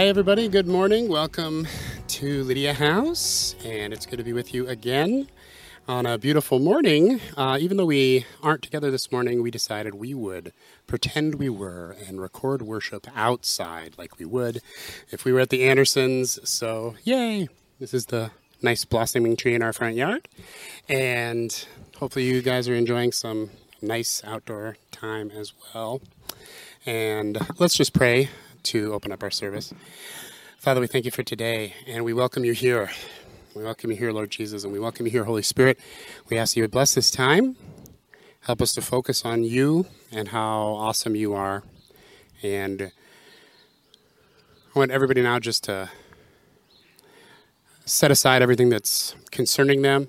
Hi, everybody. Good morning. Welcome to Lydia House, and it's good to be with you again on a beautiful morning. Uh, even though we aren't together this morning, we decided we would pretend we were and record worship outside like we would if we were at the Andersons. So, yay! This is the nice blossoming tree in our front yard, and hopefully, you guys are enjoying some nice outdoor time as well. And let's just pray to open up our service. Father, we thank you for today, and we welcome you here. We welcome you here, Lord Jesus, and we welcome you here, Holy Spirit. We ask you to bless this time. Help us to focus on you and how awesome you are. And I want everybody now just to set aside everything that's concerning them,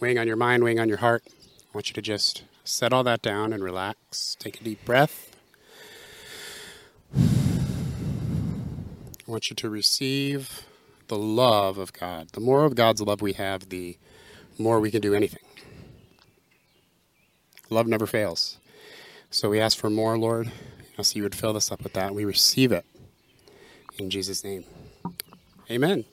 weighing on your mind, weighing on your heart. I want you to just set all that down and relax. Take a deep breath. I want you to receive the love of God. The more of God's love we have, the more we can do anything. Love never fails. So we ask for more, Lord. Ask you would fill us up with that. We receive it in Jesus' name. Amen.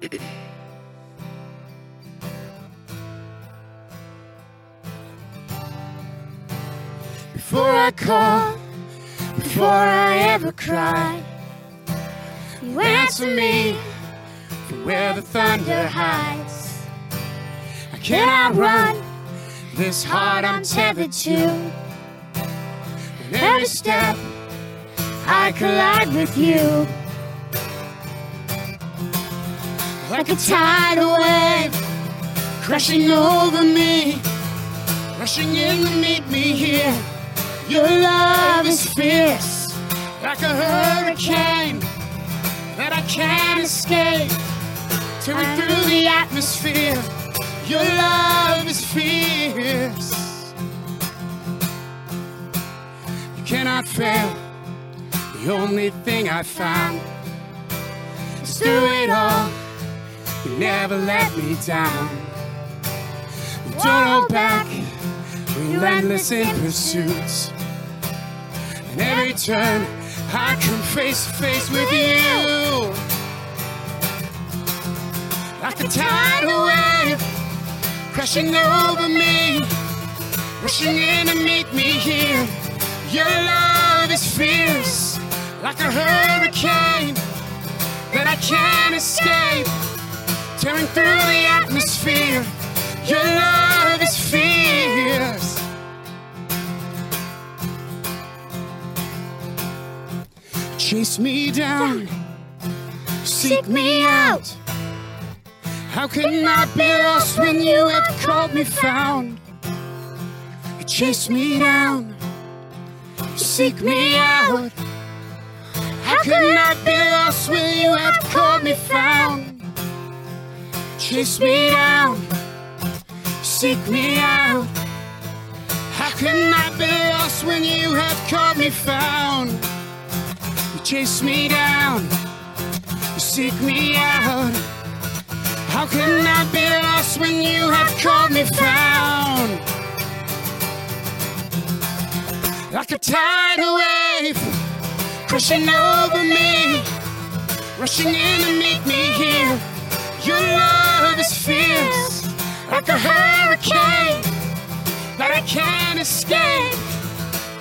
Before I call, before I ever cry, you answer me from where the thunder hides. I cannot run this heart I'm tethered to. And every step I collide with you. Like a tidal wave crashing over me, rushing in to meet me here. Your love is fierce, like a hurricane that I can't escape. Tearing through the atmosphere, your love is fierce. You cannot fail. The only thing I found is through it all, you never let me down. You don't hold back, relentless in pursuit. And every turn, I come face to face with you. Like a tidal wave, crashing over me, rushing in to meet me here. Your love is fierce, like a hurricane that I can't escape. Tearing through the atmosphere, your love is fierce. Chase me down, seek me out. How can I be lost when you have called me found? You chase me down, seek me out. How can I be lost when you have called me found? Chase me down, seek me out. How can I be lost when you have called me found? Chase me down, you seek me out. How can I be lost when you have called me found? Like a tidal wave crashing over me, rushing in to meet me here. Your love is fierce, like a hurricane that I can't escape.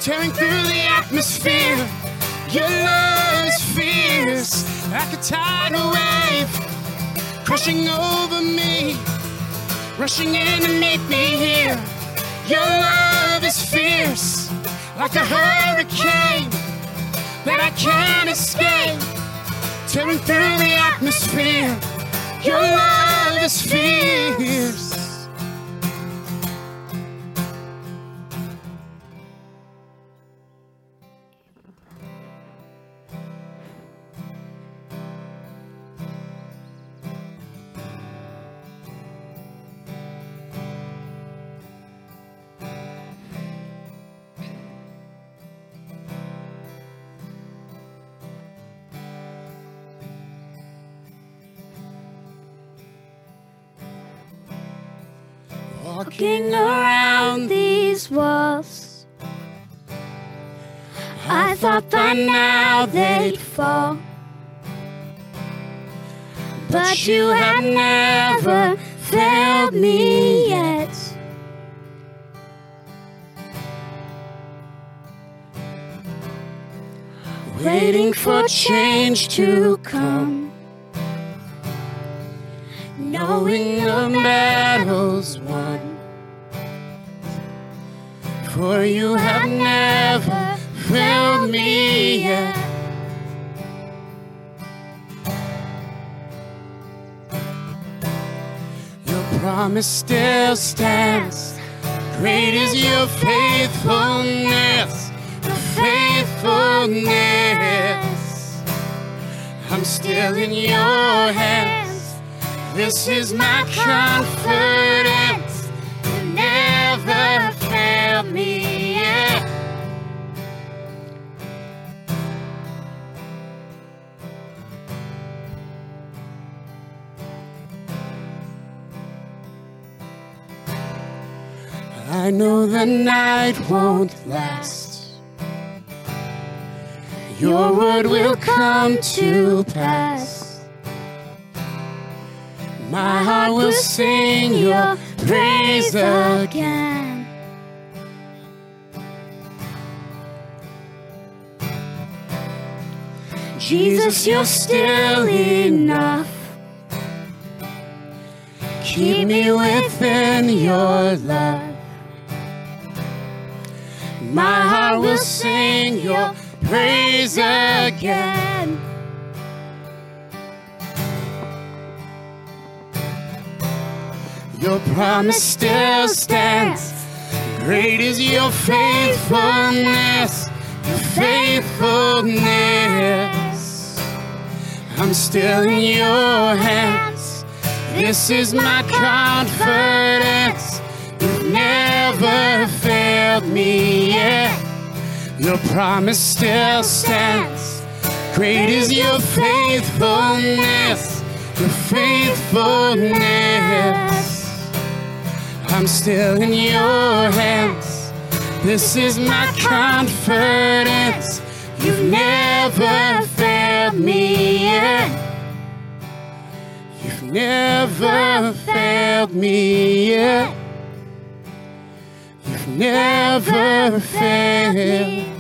Tearing through the atmosphere, your love is fierce, like a tidal wave crashing over me, rushing in to meet me here. Your love is fierce, like a hurricane that I can't escape. Tearing through the atmosphere, your love is fierce. Around these walls, I thought by now they'd fall. But you have never failed me yet. Waiting for change to come. Knowing the battle's won. For you have never failed me yet. Your promise still stands. Great is your faithfulness, faithfulness. I'm still in your hands. This is my confidence. I know the night won't last. Your word will come to pass. My heart will sing your praise again. Jesus, you're still enough. Keep me within your love. My heart will sing your praise again. Your promise still stands. Great is your faithfulness, your faithfulness. I'm still in your hands. This is my confidence. Never failed me yet. Your promise still stands. Great is your faithfulness, your faithfulness. I'm still in your hands. This is my confidence. You've never failed me yet. You've never failed me yet. Never failed.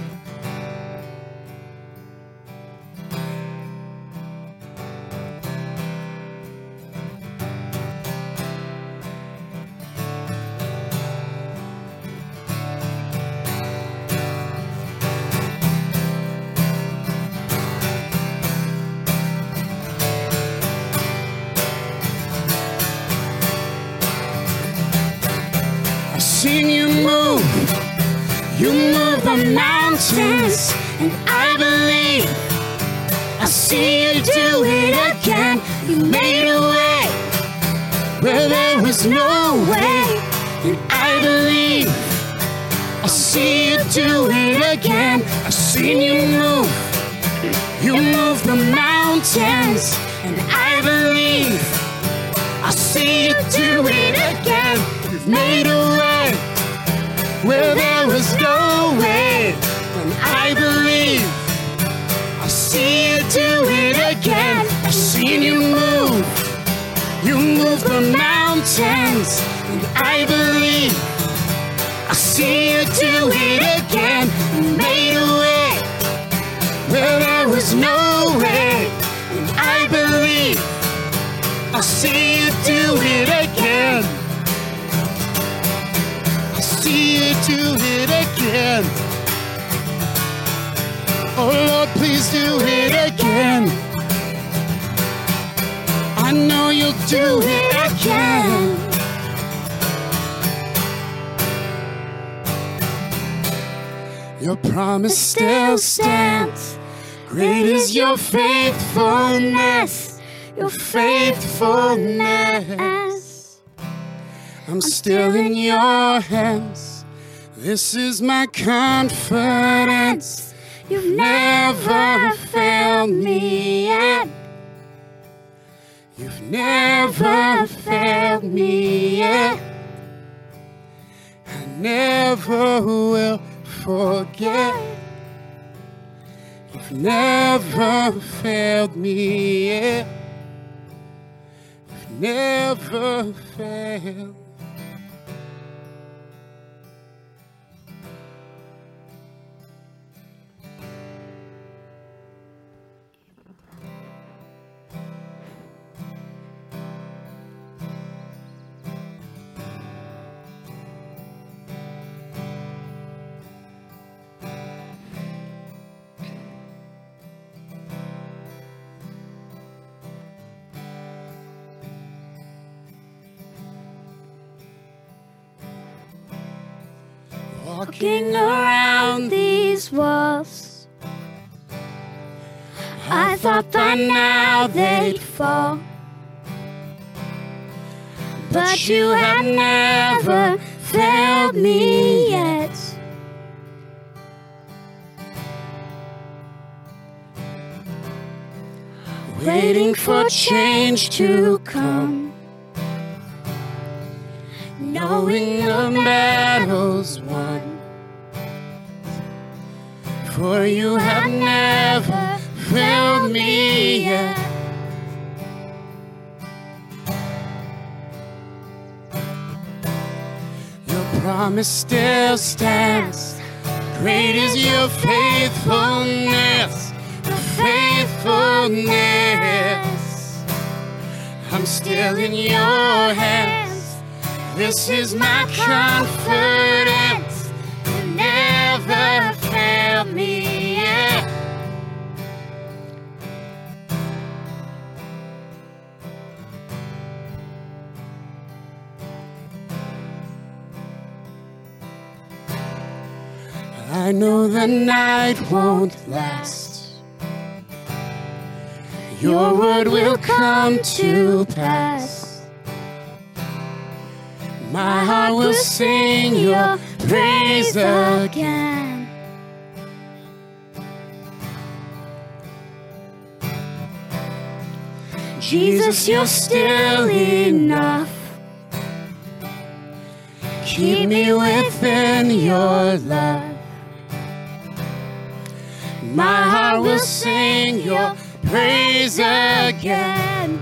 Seen you move. You move the mountains, and I believe I see you do it again. You made a way where there was no way, and I believe I see you do it again. I've seen you move. You move the mountains, and I believe I see you do it again. You've made a way where there was no way. And I believe I see you do it again. I've seen you move. You move the mountains. And I believe I see you do it again. You made a way where there was no way. And I believe I see you do it again. See you do it again. Oh Lord, please do it again. I know you'll do it again. Your promise still stands. Great is your faithfulness, your faithfulness. I'm still in your hands. This is my confidence. You've never failed me yet. You've never failed me yet. I never will forget. You've never failed me yet. You've never failed. Walking around these walls, I thought by now they'd fall. But you have never failed me yet. Waiting for change to come. Knowing the battle's For you have never failed me yet. Your promise still stands. Great is your faithfulness, faithfulness. I'm still in your hands. This is my confidence. I know the night won't last. Your word will come to pass. My heart will sing your praise again. Jesus, you're still enough. Keep me within your love. My heart will sing your praise again.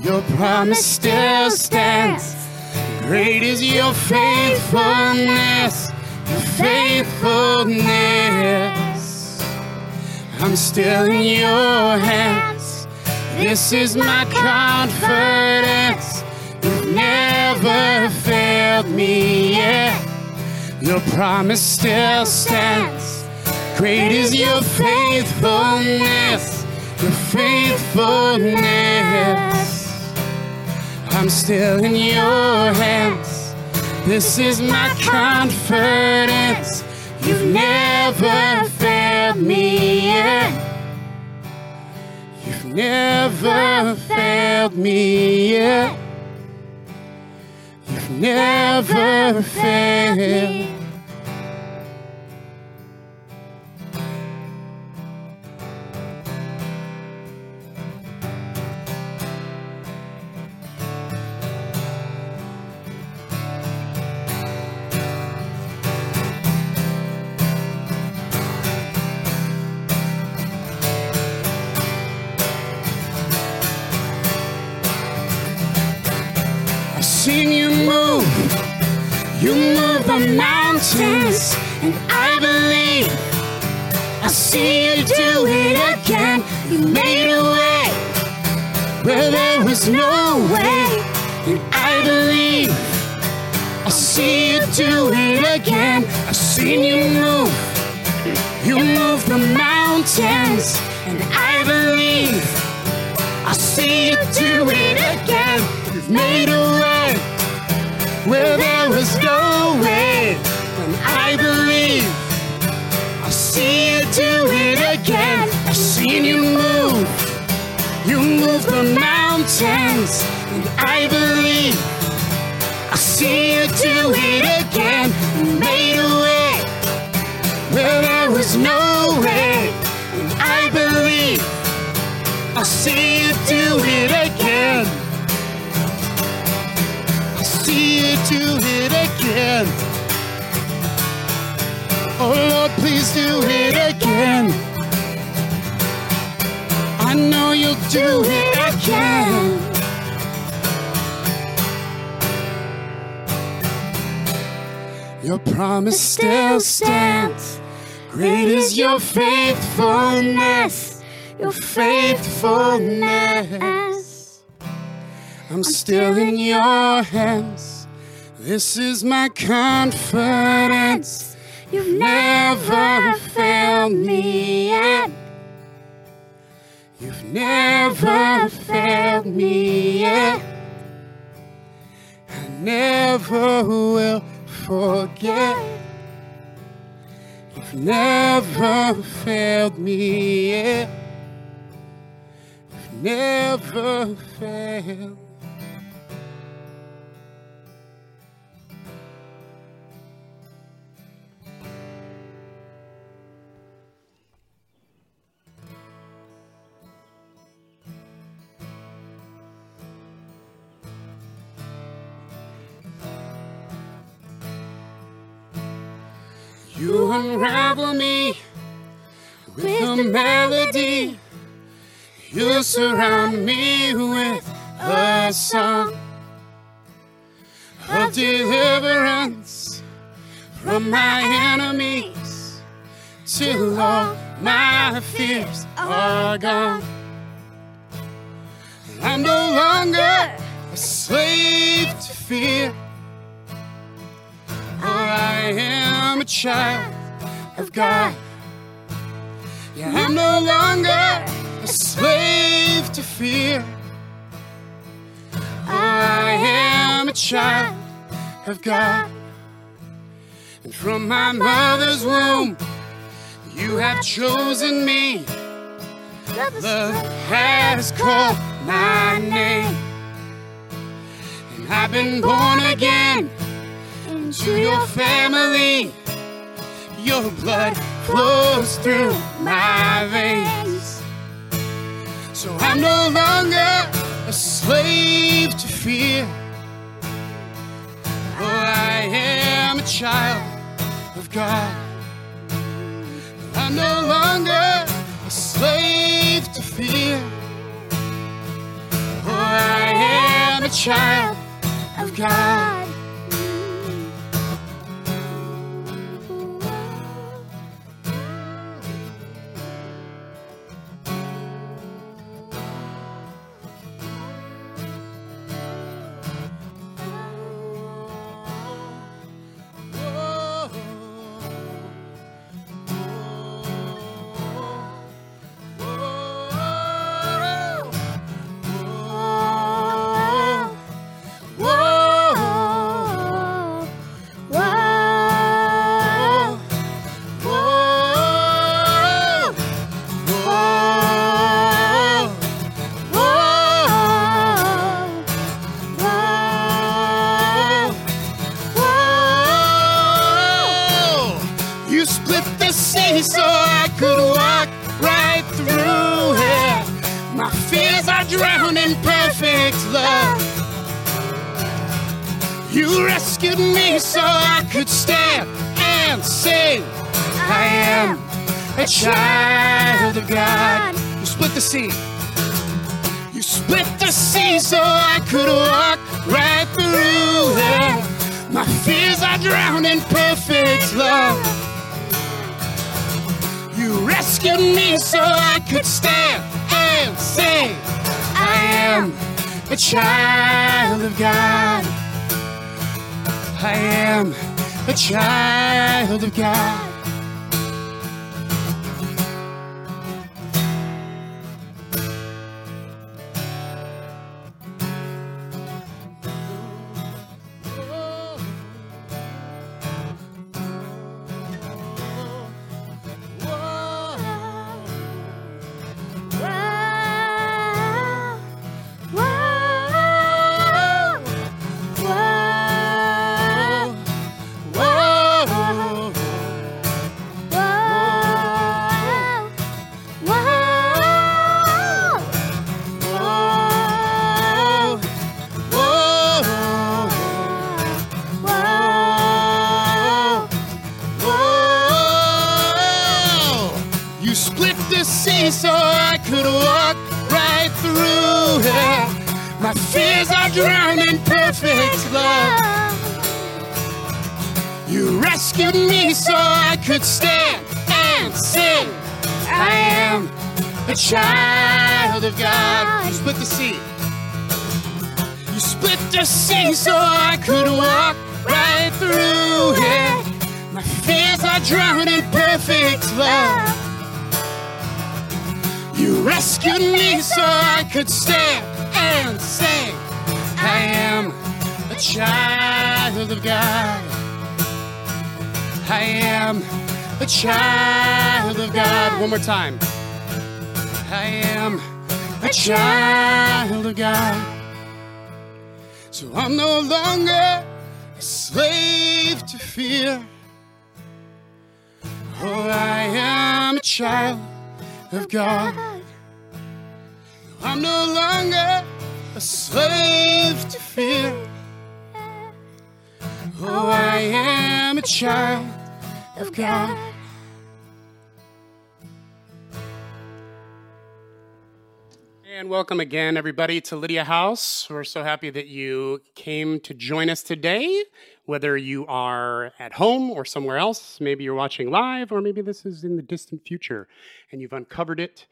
Your promise still stands. Great is your faithfulness, your faithfulness. I'm still in your hands. This is my confidence. You've never failed me yet. Your promise still stands. Great is your faithfulness, your faithfulness. I'm still in your hands. This is my confidence. You've never failed me yet. You've never failed me yet. Never failed. You move the mountains, and I believe I'll see you do it again. You made a way where there was no way, and I believe I'll see you do it again. I've seen you move. You move the mountains, and I believe I'll see you do it again. You've made a way where there was no way. And I believe I'll see you do it again. I've seen you move. You move the mountains. And I believe I'll see you do it again. Made a way where there was no way. And I believe I'll see you do it again. I'll see you do it again. Oh, always do it again. I know you'll do it again. Your promise still stands. Great is your faithfulness, your faithfulness. I'm still in your hands. This is my confidence. You've never failed me yet. You've never failed me yet. I never will forget. You've never failed me yet. You've never failed. You unravel me with a melody. You surround me with a song of deliverance from my enemies till all my fears are gone. I'm no longer a slave to fear. For I am a child of God. Yeah, I'm no longer a slave to fear. Oh, I am a child of God. And from my mother's womb, you have chosen me. Love has called my name. And I've been born again into your family. Your blood flows through my veins. So I'm no longer a slave to fear. For I am a child of God. I'm no longer a slave to fear. For I am a child of God. Could stand and sing. I am a child of God. You split the sea. You split the sea so I could walk right through it. My fears are drowned in perfect love. You rescued me so I could stand and sing. I am a child of God. I am a child of God. Could stand and sing. I am a child of God. You split the sea. You split the sea so I could walk right through it. My fears are drowned in perfect love. You rescued me so I could stand and sing. I am a child of God. I am a child of God. One more time. I am a child of God. So I'm no longer a slave to fear. Oh, I am a child of God. I'm no longer a slave to fear. Oh, I am a child of God. And welcome again, everybody, to Lydia House. We're so happy that you came to join us today, whether you are at home or somewhere else. Maybe you're watching live, or maybe this is in the distant future and you've uncovered it.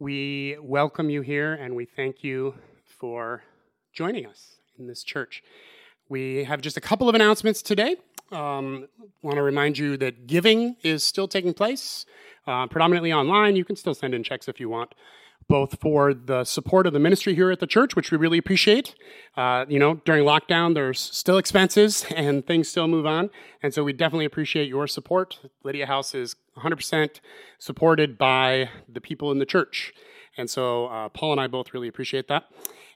We welcome you here and we thank you for joining us in this church. We have just a couple of announcements today. Um, Want to remind you that giving is still taking place, uh, predominantly online. You can still send in checks if you want both for the support of the ministry here at the church, which we really appreciate. Uh, you know, during lockdown, there's still expenses and things still move on. And so we definitely appreciate your support. Lydia House is 100% supported by the people in the church. And so uh, Paul and I both really appreciate that.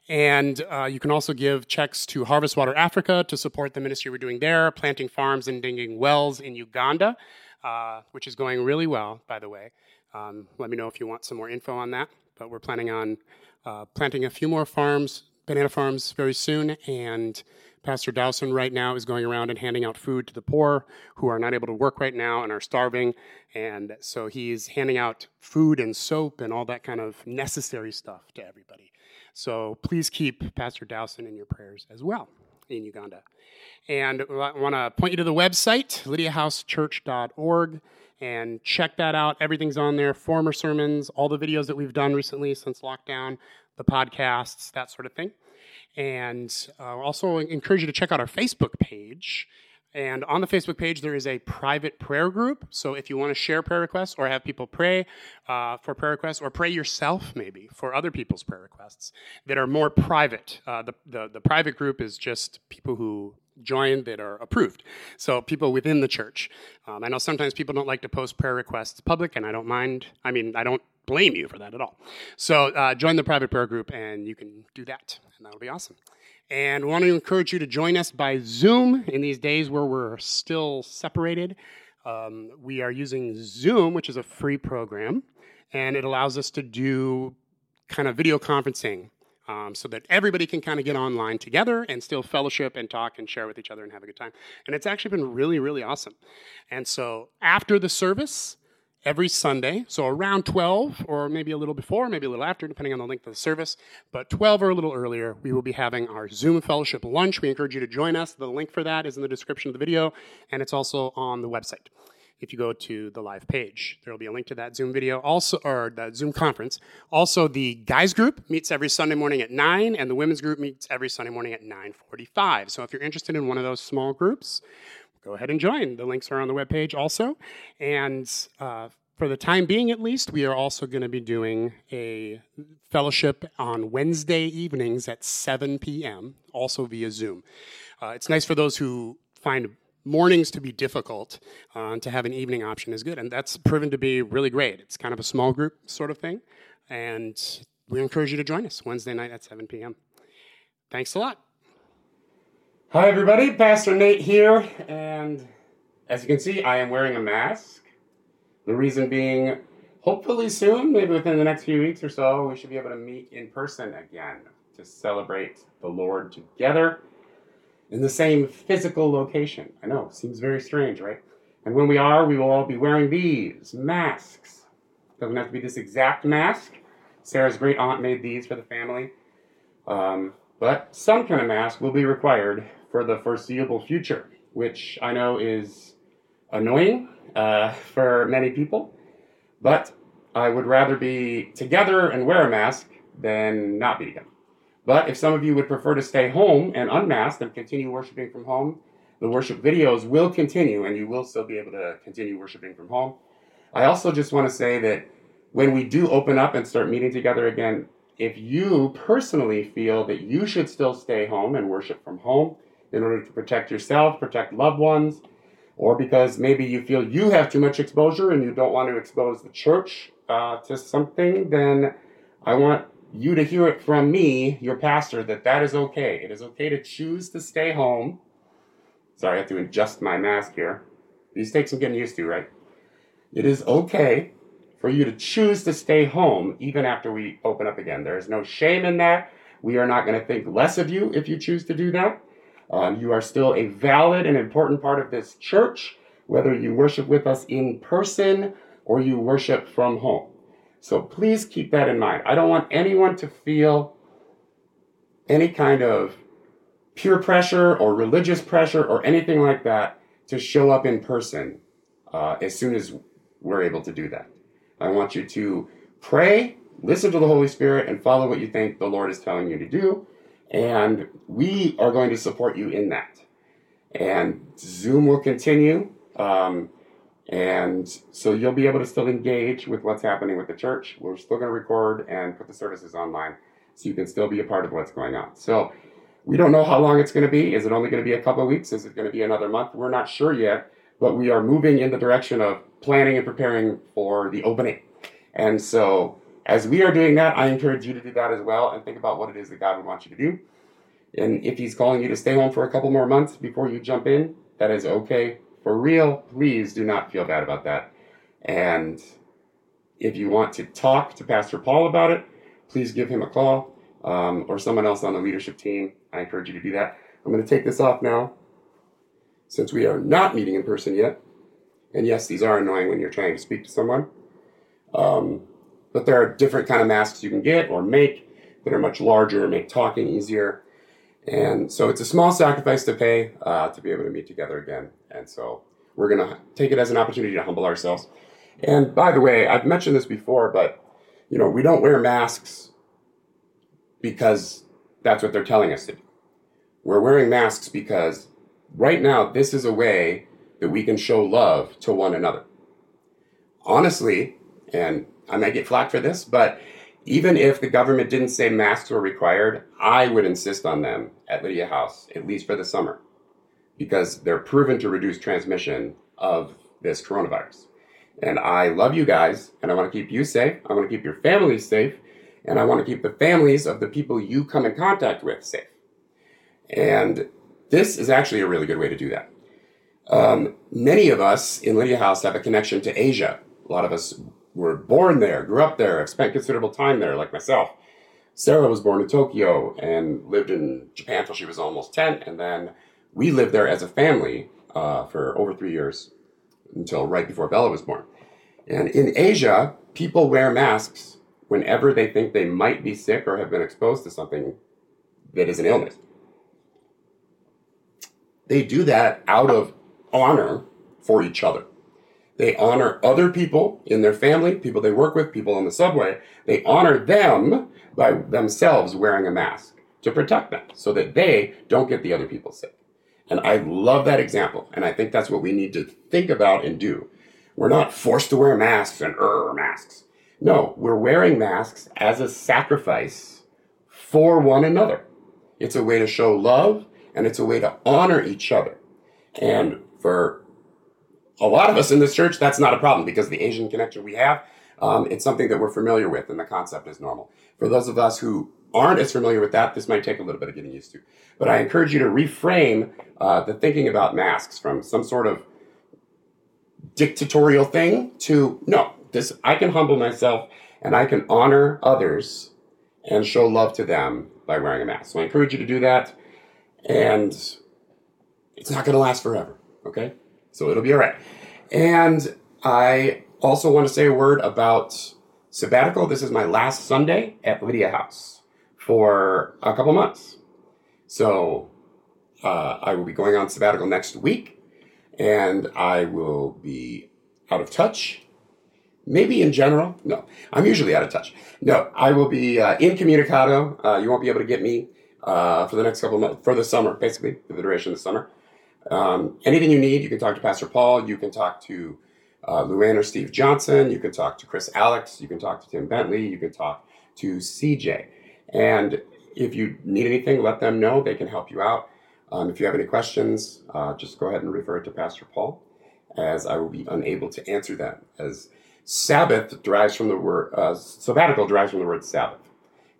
And uh, you can also give checks to Harvest Water Africa to support the ministry we're doing there, planting farms and digging wells in Uganda, uh, which is going really well, by the way. Um, let me know if you want some more info on that but we're planning on uh, planting a few more farms, banana farms, very soon. And Pastor Dowson right now is going around and handing out food to the poor who are not able to work right now and are starving. And so he's handing out food and soap and all that kind of necessary stuff to everybody. So please keep Pastor Dowson in your prayers as well in Uganda. And I want to point you to the website, lydiahousechurch.org and check that out. Everything's on there former sermons, all the videos that we've done recently since lockdown, the podcasts, that sort of thing. And uh, also encourage you to check out our Facebook page. And on the Facebook page, there is a private prayer group. So if you want to share prayer requests or have people pray uh, for prayer requests or pray yourself maybe for other people's prayer requests that are more private, uh, the, the, the private group is just people who join that are approved. So people within the church. Um, I know sometimes people don't like to post prayer requests public, and I don't mind. I mean, I don't blame you for that at all. So uh, join the private prayer group, and you can do that, and that'll be awesome. And we want to encourage you to join us by Zoom in these days where we're still separated. Um, we are using Zoom, which is a free program, and it allows us to do kind of video conferencing um, so that everybody can kind of get online together and still fellowship and talk and share with each other and have a good time. And it's actually been really, really awesome. And so after the service, every Sunday, so around 12 or maybe a little before, maybe a little after, depending on the length of the service, but 12 or a little earlier, we will be having our Zoom fellowship lunch. We encourage you to join us. The link for that is in the description of the video, and it's also on the website if you go to the live page. There will be a link to that Zoom video, also or that Zoom conference. Also, the guys group meets every Sunday morning at nine, and the women's group meets every Sunday morning at nine forty-five. So if you're interested in one of those small groups, go ahead and join. The links are on the web page also, and. Uh, for the time being, at least, we are also going to be doing a fellowship on Wednesday evenings at 7 p.m., also via Zoom. Uh, it's nice for those who find mornings to be difficult, uh, to have an evening option is good. And that's proven to be really great. It's kind of a small group sort of thing. And we encourage you to join us Wednesday night at 7 p.m. Thanks a lot. Hi, everybody. Pastor Nate here. And as you can see, I am wearing a mask. The reason being, hopefully soon, maybe within the next few weeks or so, we should be able to meet in person again to celebrate the Lord together in the same physical location. I know, seems very strange, right? And when we are, we will all be wearing these masks. Doesn't have to be this exact mask. Sarah's great aunt made these for the family. Um, but some kind of mask will be required for the foreseeable future, which I know is annoying uh, for many people. But I would rather be together and wear a mask than not be together. But if some of you would prefer to stay home and unmasked and continue worshiping from home, the worship videos will continue and you will still be able to continue worshiping from home. I also just want to say that when we do open up and start meeting together again, if you personally feel that you should still stay home and worship from home in order to protect yourself, protect loved ones, or because maybe you feel you have too much exposure and you don't want to expose the church uh, to something, then I want you to hear it from me, your pastor, that that is okay. It is okay to choose to stay home. Sorry, I have to adjust my mask here. These take some getting used to, right? It is okay for you to choose to stay home even after we open up again. There is no shame in that. We are not going to think less of you if you choose to do that. Um, you are still a valid and important part of this church, whether you worship with us in person or you worship from home. So please keep that in mind. I don't want anyone to feel any kind of peer pressure or religious pressure or anything like that to show up in person uh, as soon as we're able to do that. I want you to pray, listen to the Holy Spirit, and follow what you think the Lord is telling you to do. And we are going to support you in that. And Zoom will continue. Um, and so you'll be able to still engage with what's happening with the church. We're still going to record and put the services online so you can still be a part of what's going on. So we don't know how long it's going to be. Is it only going to be a couple of weeks? Is it going to be another month? We're not sure yet, but we are moving in the direction of planning and preparing for the opening. And so as we are doing that, I encourage you to do that as well and think about what it is that God would want you to do. And if He's calling you to stay home for a couple more months before you jump in, that is okay for real, please do not feel bad about that. And if you want to talk to Pastor Paul about it, please give him a call um, or someone else on the leadership team. I encourage you to do that. I'm going to take this off now since we are not meeting in person yet. And yes, these are annoying when you're trying to speak to someone. Um, but there are different kind of masks you can get or make that are much larger, and make talking easier. And so it's a small sacrifice to pay uh, to be able to meet together again. And so we're going to take it as an opportunity to humble ourselves. And by the way, I've mentioned this before, but you know, we don't wear masks because that's what they're telling us to do. We're wearing masks because right now this is a way that we can show love to one another. Honestly, and I might get flack for this, but even if the government didn't say masks were required, I would insist on them at Lydia House, at least for the summer, because they're proven to reduce transmission of this coronavirus. And I love you guys, and I want to keep you safe. I want to keep your families safe, and I want to keep the families of the people you come in contact with safe. And this is actually a really good way to do that. Um, many of us in Lydia House have a connection to Asia. A lot of us were born there, grew up there, have spent considerable time there, like myself. Sarah was born in Tokyo and lived in Japan till she was almost 10. And then we lived there as a family uh, for over three years until right before Bella was born. And in Asia, people wear masks whenever they think they might be sick or have been exposed to something that is an illness. They do that out of honor for each other. They honor other people in their family, people they work with, people on the subway. They honor them by themselves wearing a mask to protect them so that they don't get the other people sick. And I love that example. And I think that's what we need to think about and do. We're not forced to wear masks and er masks. No, we're wearing masks as a sacrifice for one another. It's a way to show love and it's a way to honor each other. And for a lot of us in this church, that's not a problem because the Asian connection we have, um, it's something that we're familiar with and the concept is normal. For those of us who aren't as familiar with that, this might take a little bit of getting used to. But I encourage you to reframe uh, the thinking about masks from some sort of dictatorial thing to no, this I can humble myself and I can honor others and show love to them by wearing a mask. So I encourage you to do that, and it's not going to last forever. Okay. So it'll be all right. And I Also, want to say a word about sabbatical. This is my last Sunday at Lydia House for a couple months. So uh, I will be going on sabbatical next week, and I will be out of touch. Maybe in general. No, I'm usually out of touch. No, I will be uh, incommunicado. Uh, you won't be able to get me uh, for the next couple months, for the summer, basically, for the duration of the summer. Um, anything you need, you can talk to Pastor Paul. You can talk to uh, Luann or Steve Johnson. You can talk to Chris Alex. You can talk to Tim Bentley. You can talk to CJ. And if you need anything, let them know. They can help you out. Um, if you have any questions, uh, just go ahead and refer it to Pastor Paul, as I will be unable to answer them. As Sabbath derives from the word uh, sabbatical derives from the word Sabbath,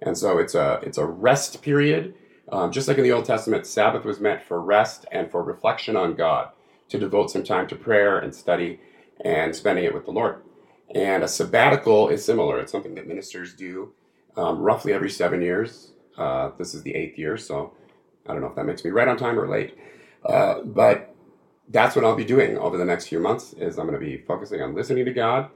and so it's a it's a rest period. Um, just like in the Old Testament, Sabbath was meant for rest and for reflection on God, to devote some time to prayer and study and spending it with the Lord. And a sabbatical is similar. It's something that ministers do um, roughly every seven years. Uh, this is the eighth year, so I don't know if that makes me right on time or late. Uh, but that's what I'll be doing over the next few months. Is I'm going to be focusing on listening to God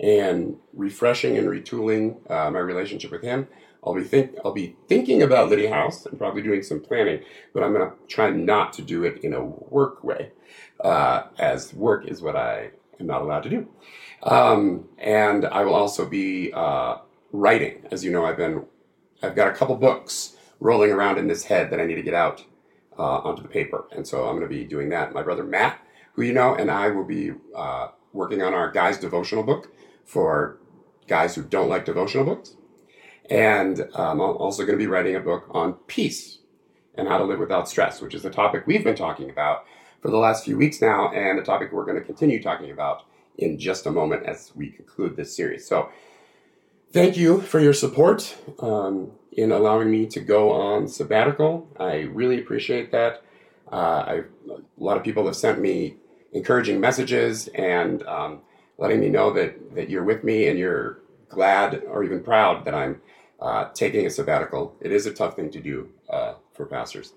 and refreshing and retooling uh, my relationship with Him. I'll be think I'll be thinking about Lydia House and probably doing some planning, but I'm to try not to do it in a work way, uh, as work is what I am not allowed to do. Um, and I will also be uh, writing. As you know, I've been I've got a couple books rolling around in this head that I need to get out uh, onto the paper, and so I'm to be doing that. My brother Matt, who you know, and I will be uh, working on our guys devotional book for guys who don't like devotional books, and um, I'm also going to be writing a book on peace and how to live without stress, which is the topic we've been talking about for the last few weeks now, and a topic we're going to continue talking about in just a moment as we conclude this series. So, thank you for your support um, in allowing me to go on sabbatical. I really appreciate that. Uh, a lot of people have sent me encouraging messages and um, letting me know that, that you're with me and you're glad or even proud that I'm uh, taking a sabbatical. It is a tough thing to do uh, for pastors.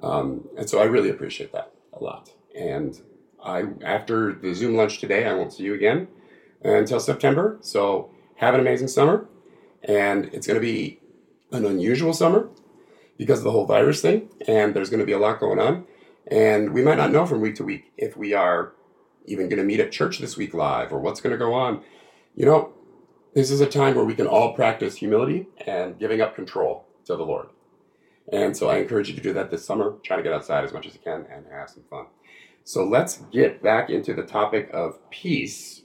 Um, and so I really appreciate that a lot. And I, after the Zoom lunch today, I won't see you again until September. So have an amazing summer. And it's going to be an unusual summer because of the whole virus thing. And there's going to be a lot going on. And we might not know from week to week if we are even going to meet at church this week live or what's going to go on. You know, this is a time where we can all practice humility and giving up control to the Lord. And so I encourage you to do that this summer. Try to get outside as much as you can and have some fun. So let's get back into the topic of peace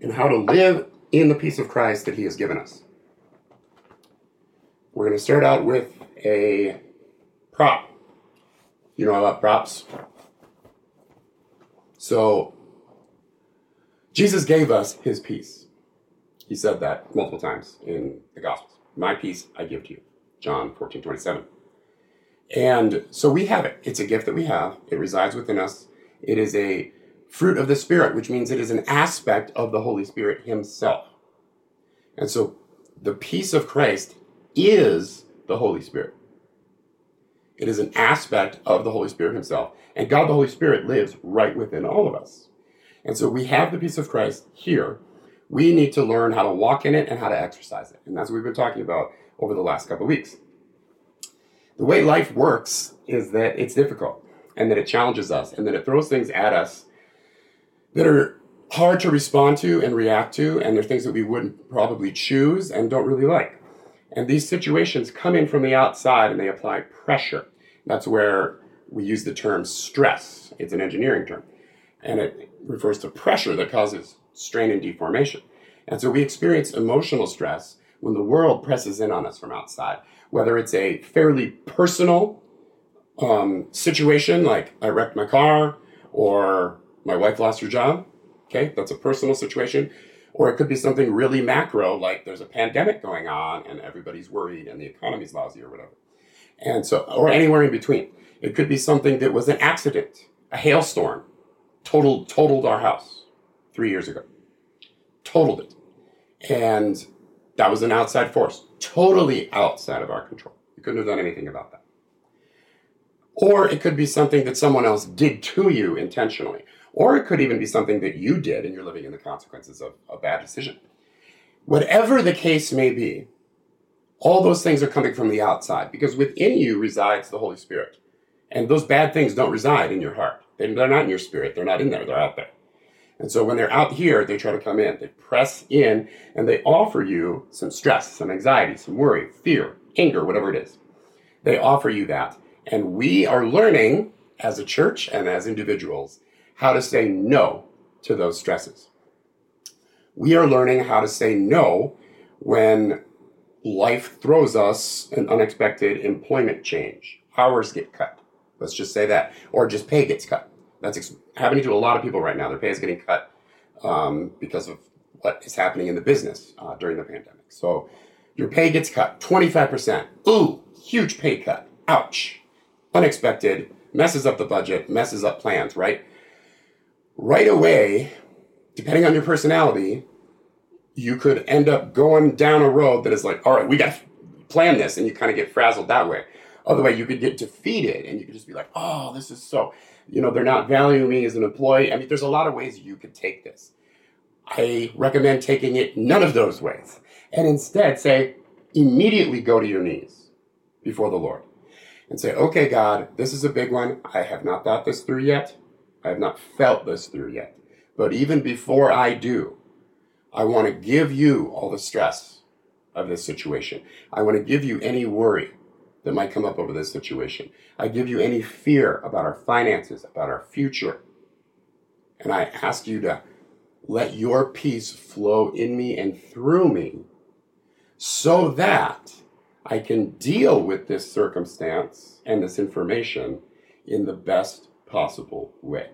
and how to live in the peace of Christ that He has given us. We're going to start out with a prop. You know about props? So, Jesus gave us His peace. He said that multiple times in the Gospels. My peace I give to you. John 14, 27. And so we have it. It's a gift that we have. It resides within us. It is a fruit of the Spirit, which means it is an aspect of the Holy Spirit Himself. And so the peace of Christ is the Holy Spirit. It is an aspect of the Holy Spirit Himself. And God the Holy Spirit lives right within all of us. And so we have the peace of Christ here. We need to learn how to walk in it and how to exercise it. And that's what we've been talking about over the last couple of weeks the way life works is that it's difficult and that it challenges us and that it throws things at us that are hard to respond to and react to, and they're things that we wouldn't probably choose and don't really like. And these situations come in from the outside and they apply pressure. That's where we use the term stress. It's an engineering term. And it refers to pressure that causes strain and deformation. And so we experience emotional stress when the world presses in on us from outside whether it's a fairly personal um, situation, like I wrecked my car or my wife lost her job. Okay, that's a personal situation. Or it could be something really macro, like there's a pandemic going on and everybody's worried and the economy's lousy or whatever. And so, or anywhere in between. It could be something that was an accident, a hailstorm, totaled totaled our house three years ago. Totaled it. And that was an outside force, totally outside of our control. You couldn't have done anything about that. Or it could be something that someone else did to you intentionally. Or it could even be something that you did and you're living in the consequences of a bad decision. Whatever the case may be, all those things are coming from the outside because within you resides the Holy Spirit. And those bad things don't reside in your heart. They're not in your spirit. They're not in there. They're out there. And so when they're out here, they try to come in. They press in and they offer you some stress, some anxiety, some worry, fear, anger, whatever it is. They offer you that. And we are learning as a church and as individuals how to say no to those stresses. We are learning how to say no when life throws us an unexpected employment change. Hours get cut. Let's just say that. Or just pay gets cut. That's ex- happening to a lot of people right now. Their pay is getting cut um, because of what is happening in the business uh, during the pandemic. So your pay gets cut 25%. Ooh, huge pay cut. Ouch. Unexpected. Messes up the budget, messes up plans, right? Right away, depending on your personality, you could end up going down a road that is like, all right, we got to plan this, and you kind of get frazzled that way. Other way, you could get defeated, and you could just be like, oh, this is so, you know, they're not valuing me as an employee. I mean, there's a lot of ways you could take this. I recommend taking it none of those ways, and instead say, immediately go to your knees before the Lord and say, okay, God, this is a big one. I have not thought this through yet. I have not felt this through yet. But even before I do, I want to give you all the stress of this situation. I want to give you any worry that might come up over this situation. I give you any fear about our finances, about our future. And I ask you to let your peace flow in me and through me so that I can deal with this circumstance and this information in the best possible way.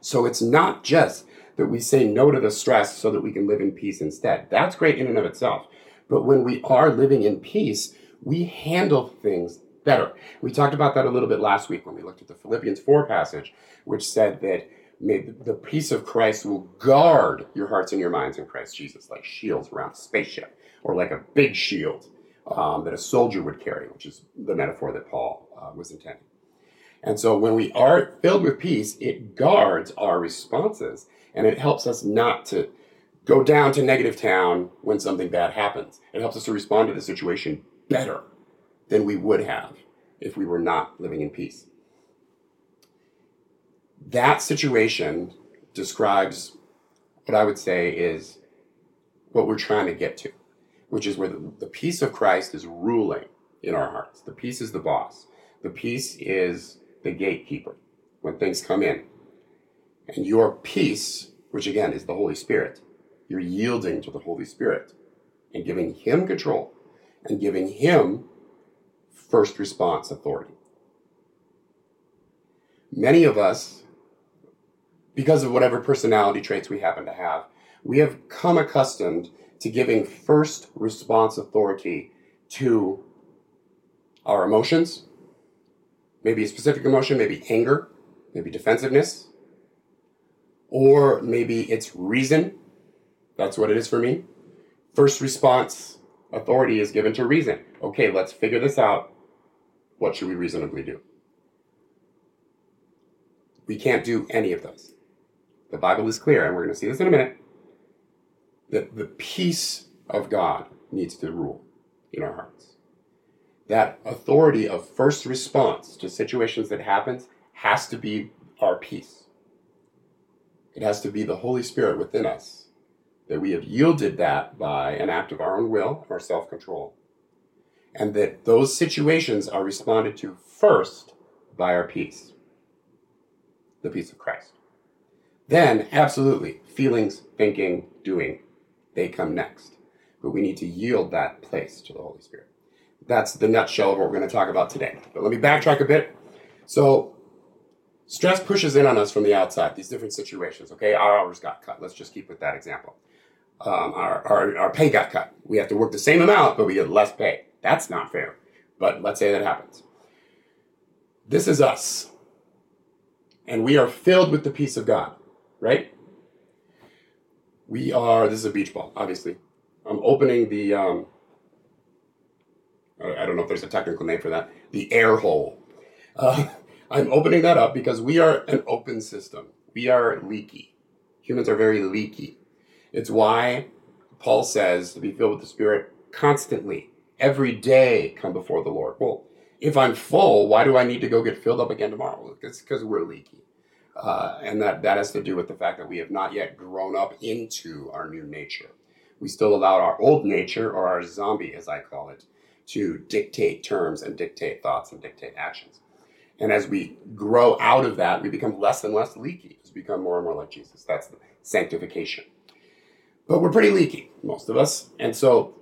So it's not just that we say no to the stress so that we can live in peace instead. That's great in and of itself. But when we are living in peace, we handle things better. We talked about that a little bit last week when we looked at the Philippians 4 passage, which said that the peace of Christ will guard your hearts and your minds in Christ Jesus, like shields around a spaceship, or like a big shield um, that a soldier would carry, which is the metaphor that Paul uh, was intending. And so when we are filled with peace, it guards our responses and it helps us not to go down to negative town when something bad happens. It helps us to respond to the situation better than we would have if we were not living in peace. That situation describes what I would say is what we're trying to get to, which is where the, the peace of Christ is ruling in our hearts. The peace is the boss. The peace is the gatekeeper when things come in. And your peace, which again is the Holy Spirit, you're yielding to the Holy Spirit and giving Him control and giving Him first response authority. Many of us, because of whatever personality traits we happen to have, we have come accustomed to giving first response authority to our emotions, maybe a specific emotion, maybe anger, maybe defensiveness, or maybe it's reason. That's what it is for me. First response authority is given to reason. Okay, let's figure this out. What should we reasonably do? We can't do any of those. The Bible is clear, and we're going to see this in a minute, that the peace of God needs to rule in our hearts. That authority of first response to situations that happens has to be our peace. It has to be the Holy Spirit within us that we have yielded that by an act of our own will or self control. And that those situations are responded to first by our peace, the peace of Christ. Then, absolutely, feelings, thinking, doing, they come next. But we need to yield that place to the Holy Spirit. That's the nutshell of what we're going to talk about today. But let me backtrack a bit. So, Stress pushes in on us from the outside, these different situations. Okay, our hours got cut. Let's just keep with that example. Um, our, our, our pay got cut. We have to work the same amount, but we get less pay. That's not fair. But let's say that happens. This is us. And we are filled with the peace of God, right? We are, this is a beach ball, obviously. I'm opening the, um, I don't know if there's a technical name for that, the air hole Uh, I'm opening that up because we are an open system. We are leaky. Humans are very leaky. It's why Paul says to be filled with the Spirit constantly, every day, come before the Lord. Well, if I'm full, why do I need to go get filled up again tomorrow? It's because we're leaky. Uh, and that, that has to do with the fact that we have not yet grown up into our new nature. We still allow our old nature, or our zombie, as I call it, to dictate terms and dictate thoughts and dictate actions. And as we grow out of that, we become less and less leaky. We become more and more like Jesus. That's the sanctification. But we're pretty leaky, most of us. And so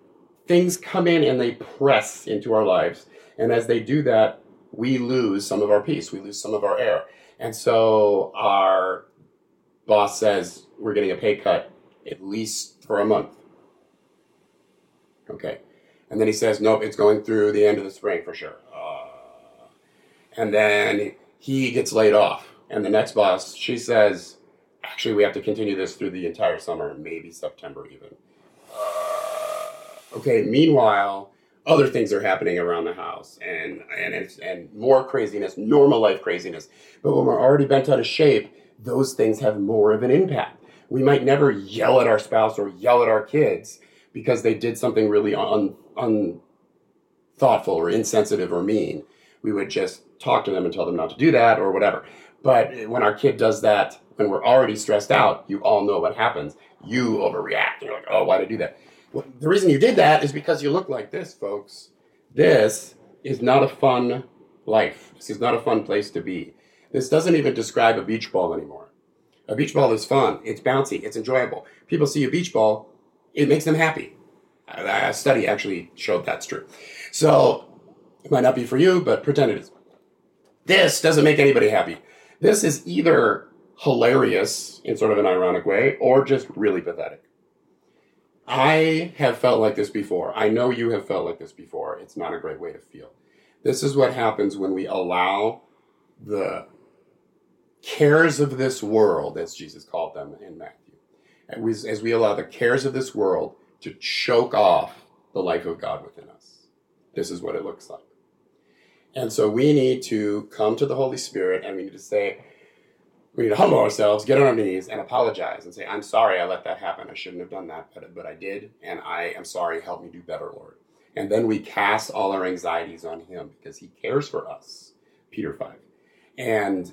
things come in and they press into our lives. And as they do that, we lose some of our peace. We lose some of our air. And so our boss says we're getting a pay cut at least for a month. Okay. And then he says, nope, it's going through the end of the spring for sure. Uh, and then he gets laid off. And the next boss, she says, actually, we have to continue this through the entire summer, maybe September even. Uh, okay, meanwhile, other things are happening around the house and and and more craziness, normal life craziness. But when we're already bent out of shape, those things have more of an impact. We might never yell at our spouse or yell at our kids because they did something really un, unthoughtful or insensitive or mean. We would just talk to them and tell them not to do that or whatever. But when our kid does that, when we're already stressed out, you all know what happens. You overreact. You're like, oh, why did I do that? Well, the reason you did that is because you look like this, folks. This is not a fun life. This is not a fun place to be. This doesn't even describe a beach ball anymore. A beach ball is fun. It's bouncy. It's enjoyable. People see a beach ball, it makes them happy. A study actually showed that's true. So it might not be for you, but pretend it is. This doesn't make anybody happy. This is either hilarious in sort of an ironic way or just really pathetic. I have felt like this before. I know you have felt like this before. It's not a great way to feel. This is what happens when we allow the cares of this world, as Jesus called them in Matthew, as we allow the cares of this world to choke off the life of God within us. This is what it looks like. And so we need to come to the Holy Spirit and we need to say, we need to humble ourselves, get on our knees, and apologize and say, I'm sorry I let that happen. I shouldn't have done that, but, but I did, and I am sorry. Help me do better, Lord. And then we cast all our anxieties on Him because He cares for us. Peter 5. And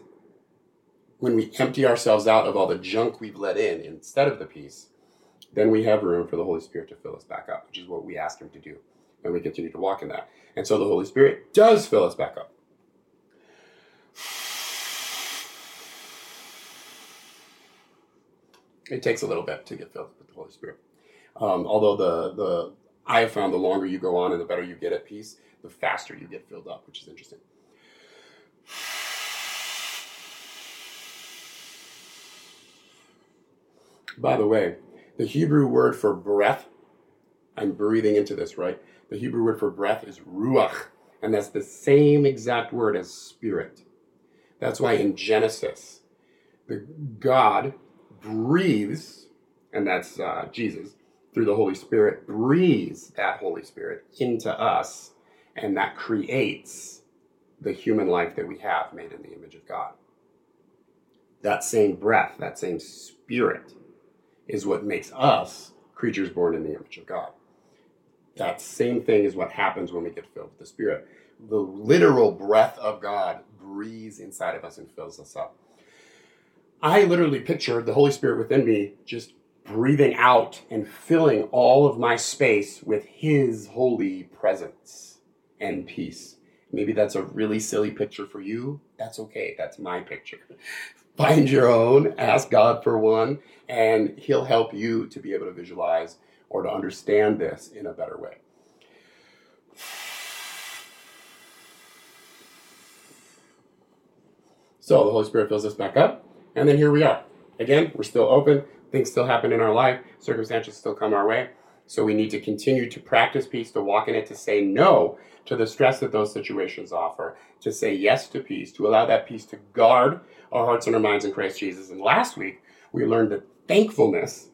when we empty ourselves out of all the junk we've let in instead of the peace, then we have room for the Holy Spirit to fill us back up, which is what we ask Him to do. And we continue to walk in that. And so the Holy Spirit does fill us back up. It takes a little bit to get filled with the Holy Spirit. Um, although the the I have found the longer you go on and the better you get at peace, the faster you get filled up, which is interesting. By the way, the Hebrew word for breath, I'm breathing into this, right? The Hebrew word for breath is ruach, and that's the same exact word as spirit. That's why in Genesis, the God breathes, and that's uh, Jesus, through the Holy Spirit, breathes that Holy Spirit into us, and that creates the human life that we have made in the image of God. That same breath, that same spirit, is what makes us creatures born in the image of God. That same thing is what happens when we get filled with the Spirit. The literal breath of God breathes inside of us and fills us up. I literally pictured the Holy Spirit within me just breathing out and filling all of my space with His holy presence and peace. Maybe that's a really silly picture for you. That's okay. That's my picture. Find your own, ask God for one, and He'll help you to be able to visualize or to understand this in a better way. So the Holy Spirit fills us back up. And then here we are. Again, we're still open. Things still happen in our life. Circumstances still come our way. So we need to continue to practice peace, to walk in it, to say no to the stress that those situations offer, to say yes to peace, to allow that peace to guard our hearts and our minds in Christ Jesus. And last week, we learned that thankfulness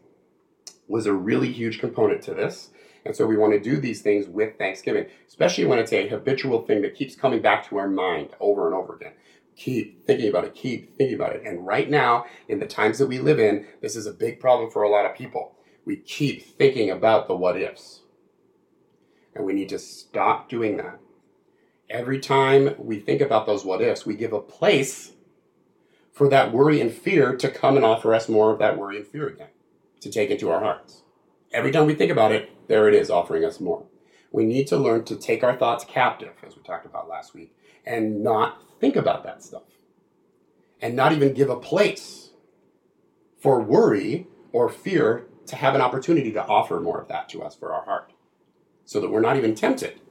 was a really huge component to this. And so we want to do these things with thanksgiving, especially when it's a habitual thing that keeps coming back to our mind over and over again. Keep thinking about it, keep thinking about it. And right now, in the times that we live in, this is a big problem for a lot of people. We keep thinking about the what ifs. And we need to stop doing that. Every time we think about those what ifs, we give a place for that worry and fear to come and offer us more of that worry and fear again, to take into our hearts. Every time we think about it, there it is, offering us more. We need to learn to take our thoughts captive, as we talked about last week, and not think about that stuff. And not even give a place for worry or fear to have an opportunity to offer more of that to us for our heart. So that we're not even tempted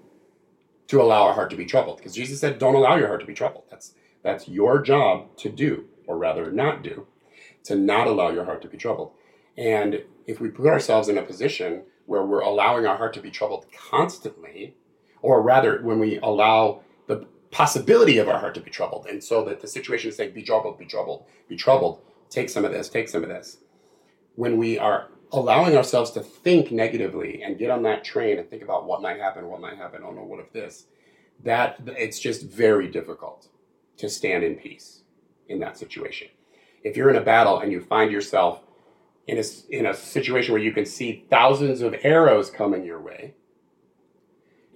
to allow our heart to be troubled. Because Jesus said, don't allow your heart to be troubled. That's, that's your job to do, or rather not do, to not allow your heart to be troubled. And if we put ourselves in a position where we're allowing our heart to be troubled constantly, or rather, when we allow possibility of our heart to be troubled, and so that the situation is saying, be troubled, be troubled, be troubled, take some of this, take some of this. When we are allowing ourselves to think negatively and get on that train and think about what might happen, what might happen, oh no, what if this, that it's just very difficult to stand in peace in that situation. If you're in a battle and you find yourself in a, in a situation where you can see thousands of arrows coming your way,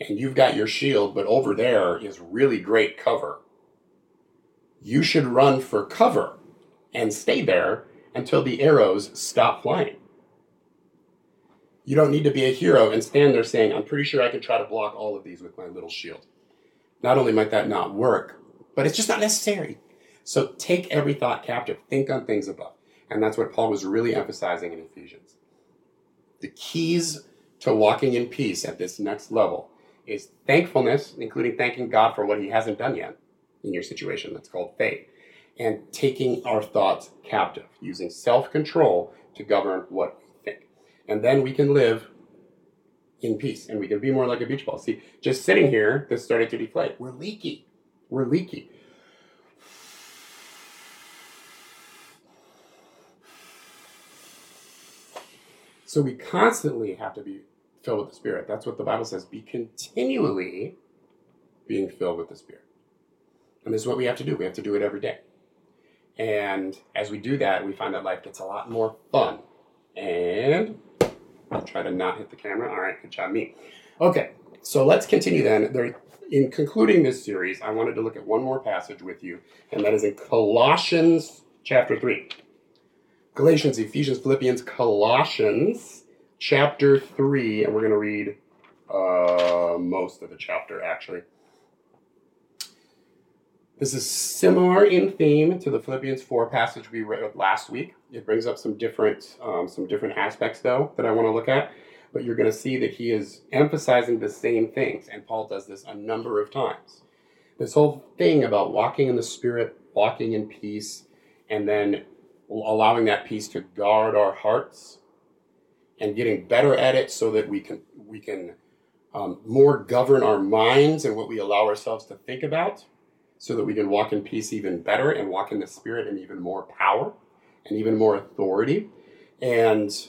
and you've got your shield, but over there is really great cover, you should run for cover and stay there until the arrows stop flying. You don't need to be a hero and stand there saying, I'm pretty sure I can try to block all of these with my little shield. Not only might that not work, but it's just not necessary. So take every thought captive. Think on things above. And that's what Paul was really emphasizing in Ephesians. The keys to walking in peace at this next level is thankfulness, including thanking God for what he hasn't done yet in your situation. That's called faith. And taking our thoughts captive, using self control to govern what we think. And then we can live in peace and we can be more like a beach ball. See, just sitting here, this started to deflate. We're leaky. We're leaky. So we constantly have to be filled with the Spirit. That's what the Bible says. Be continually being filled with the Spirit. And this is what we have to do. We have to do it every day. And as we do that, we find that life gets a lot more fun. And I'll try to not hit the camera. All right, good job, me. Okay, so let's continue then. There, in concluding this series, I wanted to look at one more passage with you, and that is in Colossians chapter 3. Galatians, Ephesians, Philippians, Colossians, chapter 3, and we're going to read uh, most of the chapter actually. This is similar in theme to the Philippians 4 passage we read last week. It brings up some different, um, some different aspects, though, that I want to look at. But you're going to see that he is emphasizing the same things, and Paul does this a number of times. This whole thing about walking in the Spirit, walking in peace, and then allowing that peace to guard our hearts and getting better at it so that we can we can um, more govern our minds and what we allow ourselves to think about so that we can walk in peace even better and walk in the spirit and even more power and even more authority and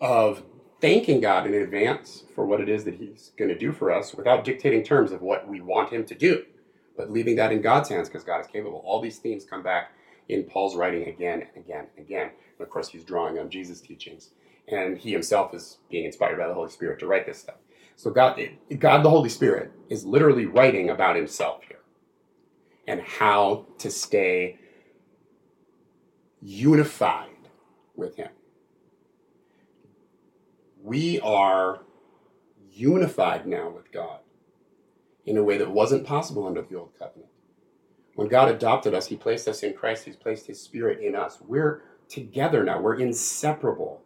of thanking God in advance for what it is that he's going to do for us without dictating terms of what we want him to do but leaving that in God's hands because God is capable all these themes come back in Paul's writing again and again and again. And of course, he's drawing on Jesus' teachings. And he himself is being inspired by the Holy Spirit to write this stuff. So God, God the Holy Spirit is literally writing about himself here and how to stay unified with him. We are unified now with God in a way that wasn't possible under the old covenant. When God adopted us, He placed us in Christ, He's placed His Spirit in us. We're together now, we're inseparable.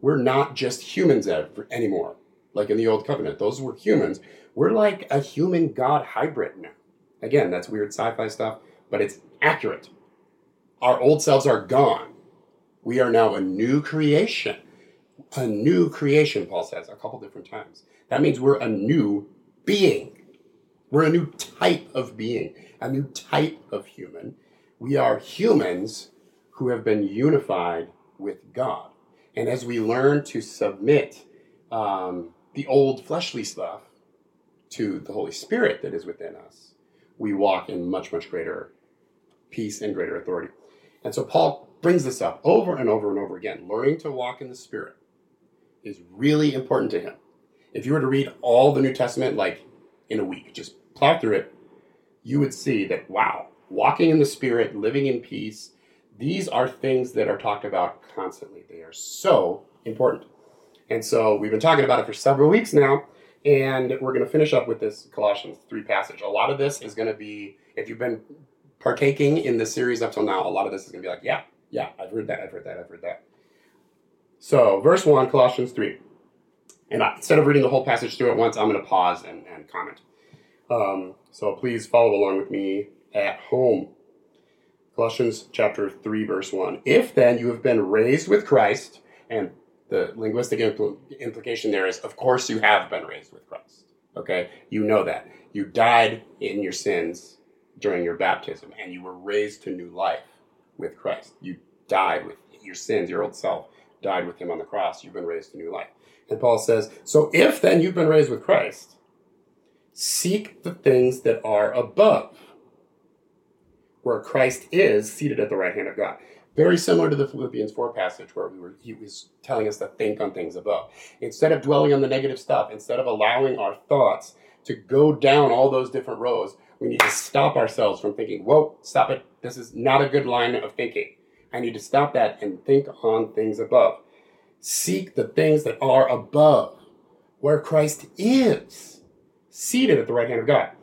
We're not just humans anymore, like in the Old Covenant. Those were humans. We're like a human God hybrid now. Again, that's weird sci fi stuff, but it's accurate. Our old selves are gone. We are now a new creation. A new creation, Paul says a couple different times. That means we're a new being. We're a new type of being, a new type of human. We are humans who have been unified with God. And as we learn to submit um, the old fleshly stuff to the Holy Spirit that is within us, we walk in much, much greater peace and greater authority. And so Paul brings this up over and over and over again. Learning to walk in the Spirit is really important to him. If you were to read all the New Testament like in a week, just plow through it, you would see that, wow, walking in the Spirit, living in peace, these are things that are talked about constantly. They are so important. And so we've been talking about it for several weeks now, and we're going to finish up with this Colossians 3 passage. A lot of this is going to be, if you've been partaking in the series up till now, a lot of this is going to be like, yeah, yeah, I've heard that, I've heard that, I've heard that. So, verse 1, Colossians 3. And instead of reading the whole passage through at once, I'm going to pause and, and comment. Um, so please follow along with me at home. Colossians chapter 3, verse 1. If then you have been raised with Christ, and the linguistic impl- implication there is, of course, you have been raised with Christ. Okay? You know that. You died in your sins during your baptism, and you were raised to new life with Christ. You died with your sins, your old self, died with him on the cross. You've been raised to new life. And Paul says, So if then you've been raised with Christ, seek the things that are above, where Christ is seated at the right hand of God. Very similar to the Philippians 4 passage where we were, he was telling us to think on things above. Instead of dwelling on the negative stuff, instead of allowing our thoughts to go down all those different rows, we need to stop ourselves from thinking, whoa, stop it. This is not a good line of thinking. I need to stop that and think on things above. Seek the things that are above, where Christ is, seated at the right hand of God.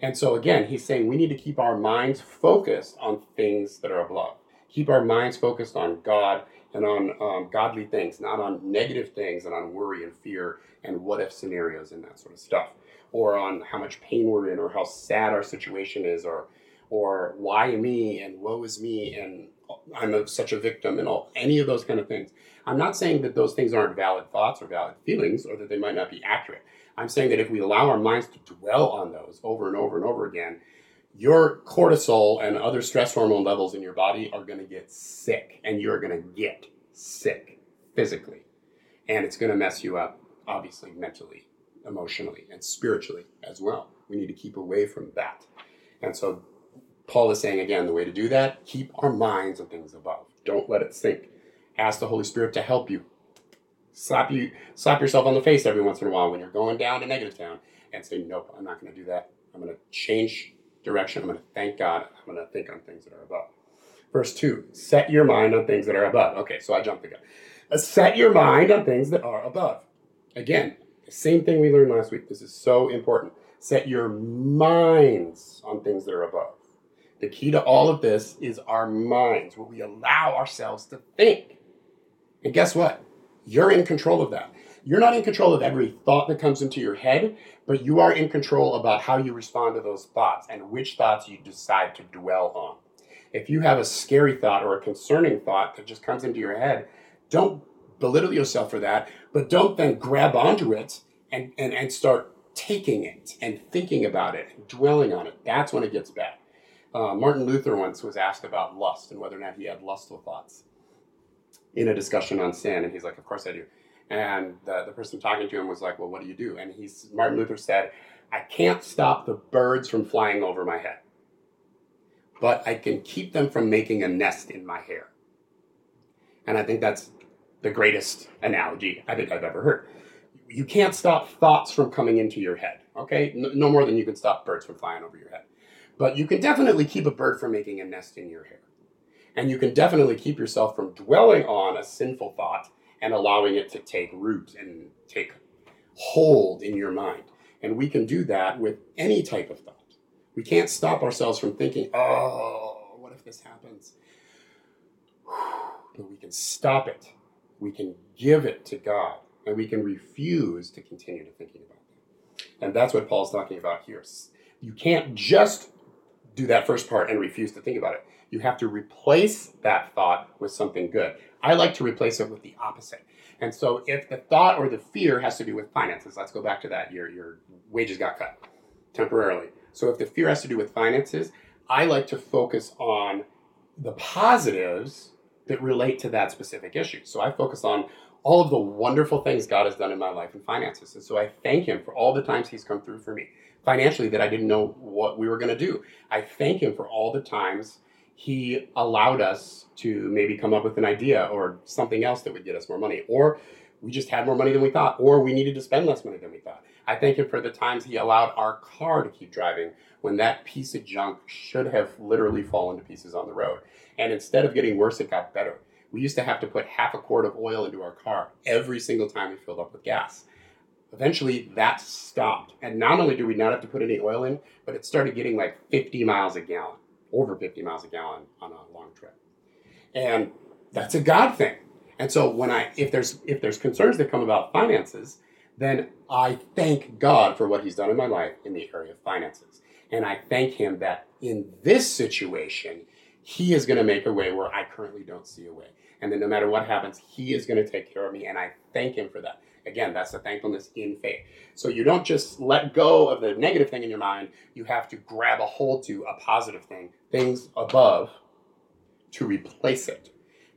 And so again, he's saying we need to keep our minds focused on things that are above. Keep our minds focused on God and on um, godly things, not on negative things and on worry and fear and what if scenarios and that sort of stuff, or on how much pain we're in, or how sad our situation is, or or why me and woe is me and I'm a, such a victim and all any of those kind of things. I'm not saying that those things aren't valid thoughts or valid feelings or that they might not be accurate. I'm saying that if we allow our minds to dwell on those over and over and over again, your cortisol and other stress hormone levels in your body are going to get sick and you're going to get sick physically. And it's going to mess you up, obviously, mentally, emotionally, and spiritually as well. We need to keep away from that. And so Paul is saying again, the way to do that, keep our minds on things above. Don't let it sink. Ask the Holy Spirit to help you. Slap you, slap yourself on the face every once in a while when you're going down to negative town, and say, "Nope, I'm not going to do that. I'm going to change direction. I'm going to thank God. I'm going to think on things that are above." Verse two: Set your mind on things that are above. Okay, so I jumped gun. Uh, set your mind on things that are above. Again, the same thing we learned last week. This is so important. Set your minds on things that are above. The key to all of this is our minds, what we allow ourselves to think. And guess what? You're in control of that. You're not in control of every thought that comes into your head, but you are in control about how you respond to those thoughts and which thoughts you decide to dwell on. If you have a scary thought or a concerning thought that just comes into your head, don't belittle yourself for that, but don't then grab onto it and, and, and start taking it and thinking about it and dwelling on it. That's when it gets bad. Uh, Martin Luther once was asked about lust and whether or not he had lustful thoughts in a discussion on sin, and he's like, "Of course I do." And the, the person talking to him was like, "Well, what do you do?" And he's Martin Luther said, "I can't stop the birds from flying over my head, but I can keep them from making a nest in my hair." And I think that's the greatest analogy I think I've ever heard. You can't stop thoughts from coming into your head, okay? No more than you can stop birds from flying over your head. But you can definitely keep a bird from making a nest in your hair. And you can definitely keep yourself from dwelling on a sinful thought and allowing it to take root and take hold in your mind. And we can do that with any type of thought. We can't stop ourselves from thinking, oh, what if this happens? But we can stop it. We can give it to God. And we can refuse to continue to thinking about it. And that's what Paul's talking about here. You can't just do that first part and refuse to think about it. You have to replace that thought with something good. I like to replace it with the opposite. And so if the thought or the fear has to do with finances, let's go back to that. Your, your wages got cut temporarily. So if the fear has to do with finances, I like to focus on the positives that relate to that specific issue. So I focus on all of the wonderful things God has done in my life and finances. And so I thank Him for all the times He's come through for me financially that I didn't know what we were going to do. I thank Him for all the times He allowed us to maybe come up with an idea or something else that would get us more money, or we just had more money than we thought, or we needed to spend less money than we thought. I thank Him for the times He allowed our car to keep driving when that piece of junk should have literally fallen to pieces on the road. And instead of getting worse, it got better. We used to have to put half a quart of oil into our car every single time we filled up with gas. Eventually, that stopped. And not only do we not have to put any oil in, but it started getting like 50 miles a gallon, over 50 miles a gallon on a long trip. And that's a God thing. And so when I if there's if there's concerns that come about finances, then I thank God for what he's done in my life in the area of finances. And I thank him that in this situation, he is going to make a way where I currently don't see a way. And then no matter what happens, he is going to take care of me. And I thank him for that. Again, that's the thankfulness in faith. So you don't just let go of the negative thing in your mind. You have to grab a hold to a positive thing, things above, to replace it.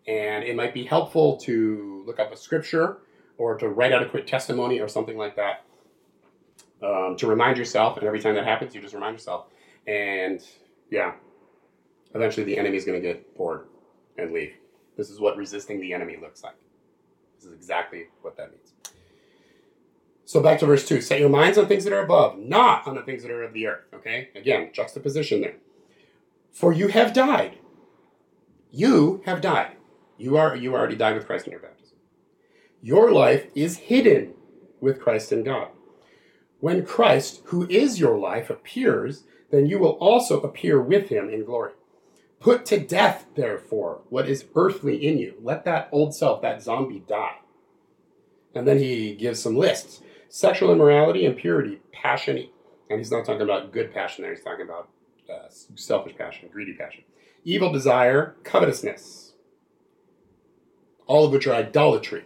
And it might be helpful to look up a scripture or to write out a quick testimony or something like that um, to remind yourself. And every time that happens, you just remind yourself. And yeah, eventually the enemy is going to get bored and leave. This is what resisting the enemy looks like. This is exactly what that means. So back to verse 2 set your minds on things that are above, not on the things that are of the earth. Okay? Again, juxtaposition there. For you have died. You have died. You are you already died with Christ in your baptism. Your life is hidden with Christ in God. When Christ, who is your life, appears, then you will also appear with him in glory. Put to death, therefore, what is earthly in you. Let that old self, that zombie, die. And then he gives some lists sexual immorality, impurity, passion. And he's not talking about good passion there, he's talking about uh, selfish passion, greedy passion. Evil desire, covetousness. All of which are idolatry,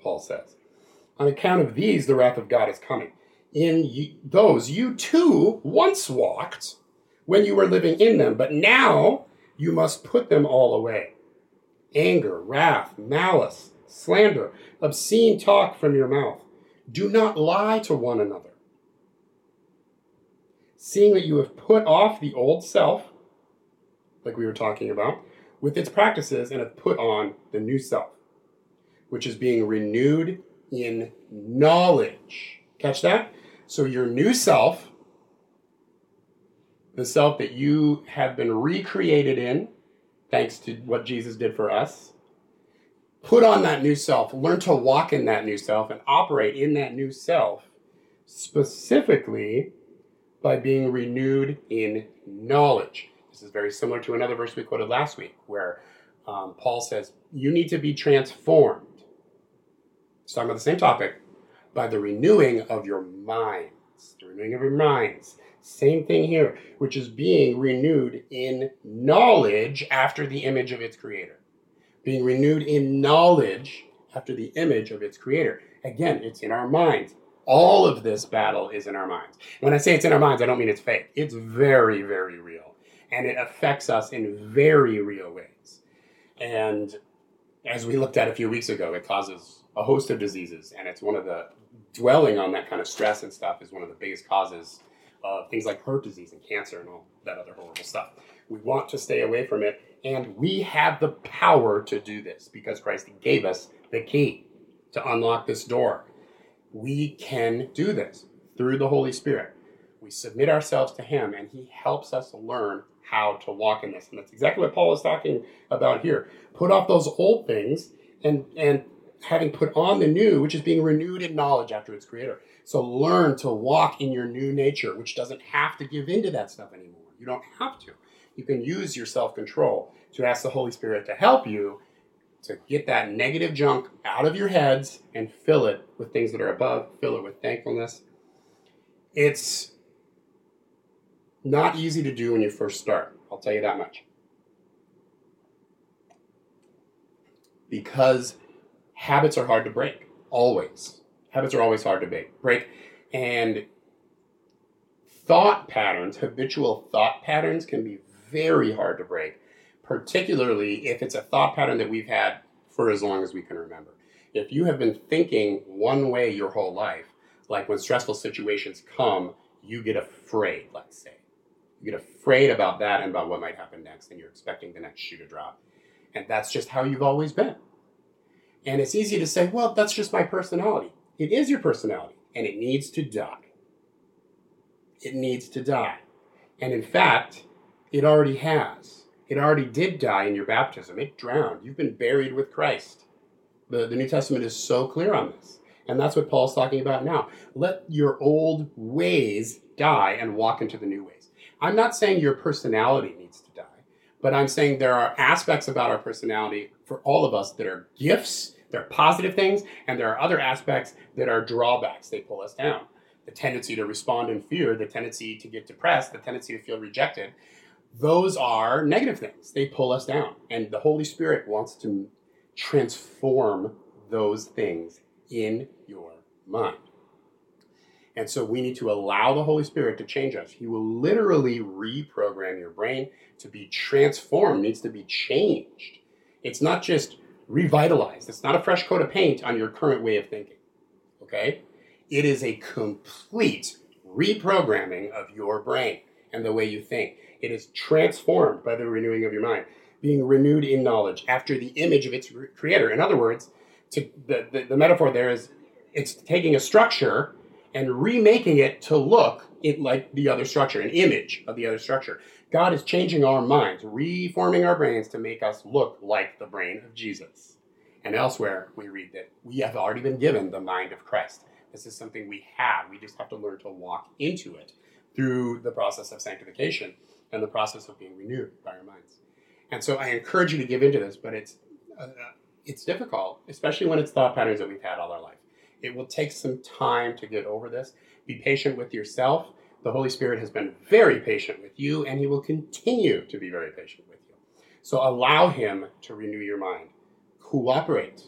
Paul says. On account of these, the wrath of God is coming. In those you too once walked when you were living in them, but now you must put them all away anger, wrath, malice, slander, obscene talk from your mouth. Do not lie to one another. Seeing that you have put off the old self, like we were talking about, with its practices, and have put on the new self, which is being renewed in knowledge. Catch that? So your new self, the self that you have been recreated in, thanks to what Jesus did for us, put on that new self, learn to walk in that new self, and operate in that new self specifically by being renewed in knowledge. This is very similar to another verse we quoted last week, where um, Paul says, You need to be transformed. It's talking about the same topic by the renewing of your minds. The renewing of your minds. Same thing here, which is being renewed in knowledge after the image of its creator being renewed in knowledge after the image of its creator. Again, it's in our minds. All of this battle is in our minds. When I say it's in our minds, I don't mean it's fake. It's very, very real. And it affects us in very real ways. And as we looked at a few weeks ago, it causes a host of diseases. And it's one of the, dwelling on that kind of stress and stuff is one of the biggest causes of things like heart disease and cancer and all that other horrible stuff. We want to stay away from it and we have the power to do this because Christ gave us the key to unlock this door. We can do this through the Holy Spirit. We submit ourselves to Him, and He helps us learn how to walk in this. And that's exactly what Paul is talking about here. Put off those old things and, and having put on the new, which is being renewed in knowledge after its creator. So learn to walk in your new nature, which doesn't have to give into that stuff anymore. You don't have to you can use your self control to ask the Holy Spirit to help you to get that negative junk out of your heads and fill it with things that are above, fill it with thankfulness. It's not easy to do when you first start. I'll tell you that much. Because habits are hard to break, always. Habits are always hard to break. Break and thought patterns, habitual thought patterns can be very hard to break. Particularly if it's a thought pattern that we've had for as long as we can remember. If you have been thinking one way your whole life, like when stressful situations come, you get afraid, let's say. You get afraid about that and about what might happen next, and you're expecting the next shoe to drop. And that's just how you've always been. And it's easy to say, well, that's just my personality. It is your personality, and it needs to die. It needs to die. And in fact, it already has. It already did die in your baptism. It drowned. You've been buried with Christ. The, the New Testament is so clear on this. And that's what Paul's talking about now. Let your old ways die and walk into the new ways. I'm not saying your personality needs to die, but I'm saying there are aspects about our personality for all of us that are gifts, they're positive things, and there are other aspects that are drawbacks. They pull us down. The tendency to respond in fear, the tendency to get depressed, the tendency to feel rejected, those are negative things. They pull us down. And the Holy Spirit wants to transform those things in your mind. And so we need to allow the Holy Spirit to change us. He will literally reprogram your brain to be transformed, needs to be changed. It's not just revitalized, it's not a fresh coat of paint on your current way of thinking. Okay? It is a complete reprogramming of your brain and the way you think. It is transformed by the renewing of your mind, being renewed in knowledge after the image of its creator. In other words, to the, the, the metaphor there is it's taking a structure and remaking it to look it like the other structure, an image of the other structure. God is changing our minds, reforming our brains to make us look like the brain of Jesus. And elsewhere, we read that we have already been given the mind of Christ. This is something we have. We just have to learn to walk into it through the process of sanctification and the process of being renewed by our minds. And so I encourage you to give into this, but it's uh, it's difficult, especially when it's thought patterns that we've had all our life. It will take some time to get over this. Be patient with yourself. The Holy Spirit has been very patient with you, and He will continue to be very patient with you. So allow Him to renew your mind. Cooperate.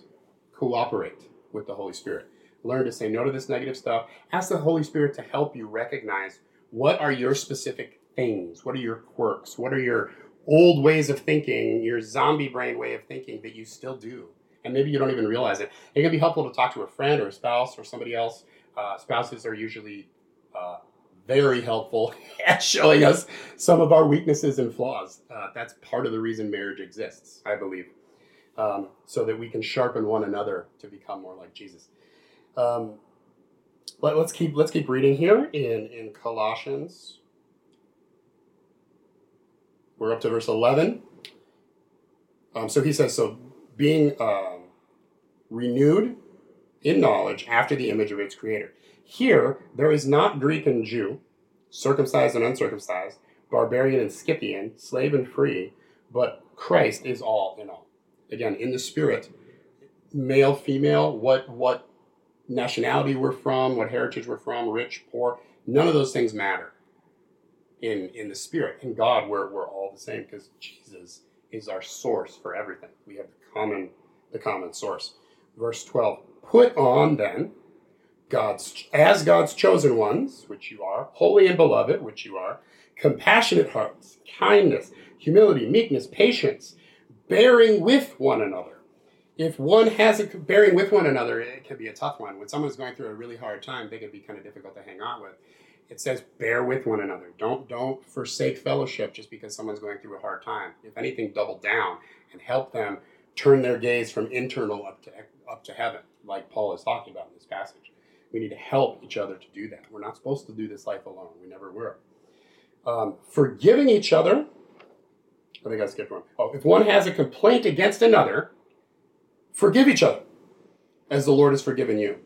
Cooperate with the Holy Spirit. Learn to say no to this negative stuff. Ask the Holy Spirit to help you recognize what are your specific things? What are your quirks? What are your old ways of thinking, your zombie brain way of thinking that you still do. And maybe you don't even realize it. It can be helpful to talk to a friend or a spouse or somebody else. Uh, spouses are usually uh, very helpful at showing us some of our weaknesses and flaws. Uh, that's part of the reason marriage exists, I believe, um, so that we can sharpen one another to become more like Jesus. Um, let, us keep let's keep reading here in in Colossians we're up to verse 11. Um, so he says, so being um, renewed in knowledge after the image of its creator. Here, there is not Greek and Jew, circumcised and uncircumcised, barbarian and Scythian, slave and free, but Christ is all in all. Again, in the spirit, male, female, what what nationality we're from, what heritage we're from, rich, poor, none of those things matter in in the spirit in god we're, we're all the same because jesus is our source for everything. We have the common the common source. Verse 12 put on then god's as god's chosen ones which you are holy and beloved which you are compassionate hearts kindness humility meekness patience bearing with one another. If one has a bearing with one another it can be a tough one. When someone's going through a really hard time they can be kind of difficult to hang on with it says bear with one another. Don't don't forsake fellowship just because someone's going through a hard time. If anything, double down and help them turn their gaze from internal up to up to heaven, like Paul is talking about in this passage. We need to help each other to do that. We're not supposed to do this life alone. We never were. Um, forgiving each other. I think I skipped one. Oh, if one has a complaint against another, forgive each other, as the Lord has forgiven you.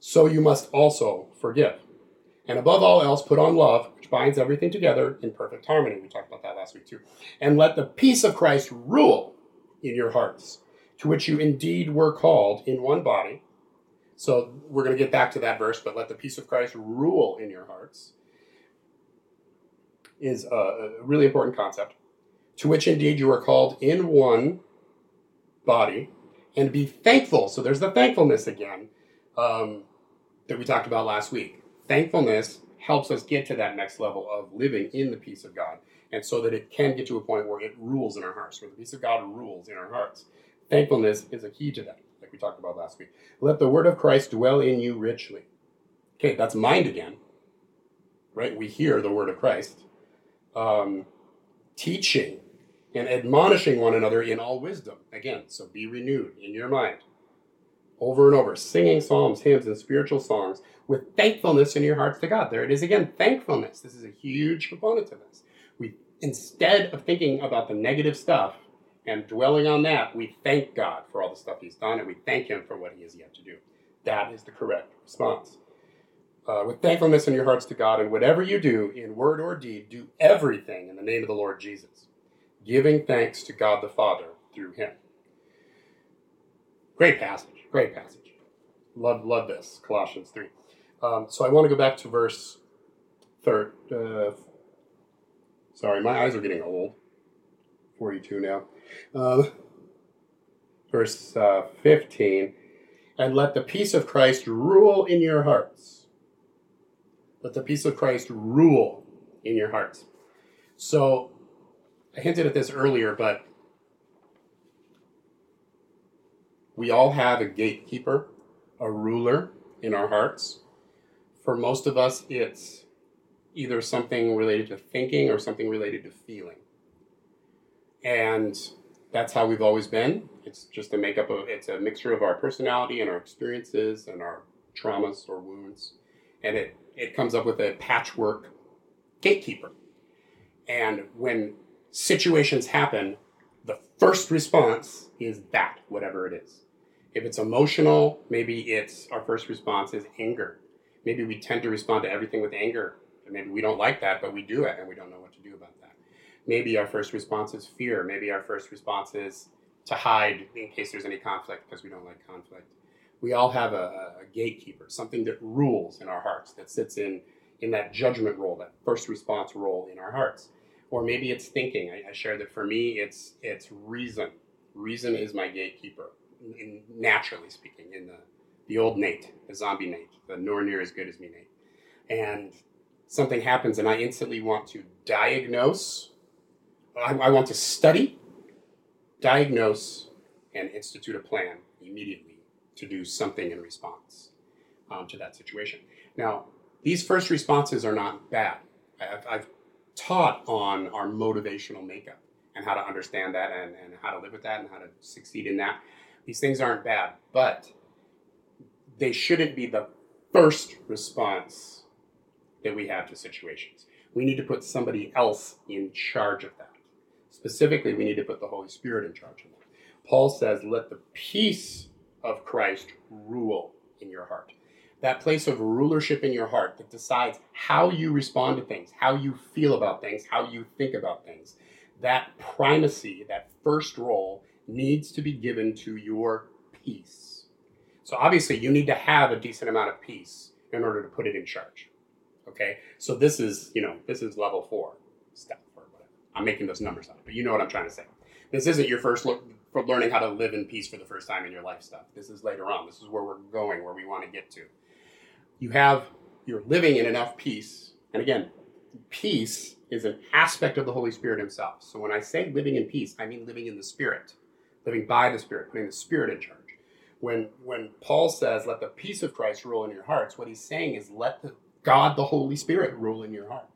So you must also forgive. And above all else, put on love, which binds everything together in perfect harmony. We talked about that last week too. And let the peace of Christ rule in your hearts, to which you indeed were called in one body. So we're going to get back to that verse, but let the peace of Christ rule in your hearts is a really important concept. To which indeed you are called in one body, and be thankful. So there's the thankfulness again um, that we talked about last week thankfulness helps us get to that next level of living in the peace of God and so that it can get to a point where it rules in our hearts, where the peace of God rules in our hearts. Thankfulness is a key to that, like we talked about last week. Let the word of Christ dwell in you richly. Okay, that's mind again, right? We hear the word of Christ. Um, teaching and admonishing one another in all wisdom. Again, so be renewed in your mind. Over and over, singing psalms, hymns, and spiritual songs with thankfulness in your hearts to God. There it is again, thankfulness. This is a huge component to this. We instead of thinking about the negative stuff and dwelling on that, we thank God for all the stuff He's done and we thank Him for what He has yet to do. That is the correct response. Uh, with thankfulness in your hearts to God, and whatever you do, in word or deed, do everything in the name of the Lord Jesus, giving thanks to God the Father through Him. Great passage. Great passage. Love, love this. Colossians three. Um, so I want to go back to verse third. Uh, sorry, my eyes are getting old. Forty-two now. Uh, verse uh, fifteen. And let the peace of Christ rule in your hearts let the peace of Christ rule in your hearts. So, I hinted at this earlier, but we all have a gatekeeper, a ruler in our hearts. For most of us, it's either something related to thinking or something related to feeling. And that's how we've always been. It's just a makeup of it's a mixture of our personality and our experiences and our traumas or wounds. And it it comes up with a patchwork gatekeeper. And when situations happen, the first response is that, whatever it is. If it's emotional, maybe it's our first response is anger. Maybe we tend to respond to everything with anger. And maybe we don't like that, but we do it and we don't know what to do about that. Maybe our first response is fear. Maybe our first response is to hide in case there's any conflict because we don't like conflict we all have a, a, gatekeeper, something that rules in our hearts, that sits in in that judgment role, that first response role in our hearts. Or maybe it's thinking. I, I shared that for me, it's it's reason. Reason is my gatekeeper, in, naturally speaking, in the the old Nate, the zombie Nate, the nor near as good as me Nate. And something happens, and I instantly want to diagnose. I, I want to study, diagnose, and institute a plan immediately to do something in response um, to that situation. Now, these first responses are not bad. I've, I've, taught on our motivational makeup and how to understand that and, and how to live with that and how to succeed in that. These things aren't bad, but they shouldn't be the first response that we have to situations. We need to put somebody else in charge of that. Specifically, we need to put the Holy Spirit in charge of that. Paul says, Let the peace of Christ rule in your heart. That place of rulership in your heart that decides how you respond to things, how you feel about things, how you think about things. That primacy, that first role, needs to be given to your peace. So obviously, you need to have a decent amount of peace in order to put it in charge. Okay, so this is you know this is level four stuff or whatever. I'm making those numbers up, but you know what I'm trying to say. This isn't your first look for learning how to live in peace for the first time in your life stuff. This is later on. This is where we're going, where we want to get to. You have, you're living in enough peace. And again, peace is an aspect of the Holy Spirit Himself. So when I say living in peace, I mean living in the Spirit, living by the Spirit, putting the Spirit in charge. When, when Paul says, let the peace of Christ rule in your hearts, what he's saying is, let the, God, the Holy Spirit, rule in your heart.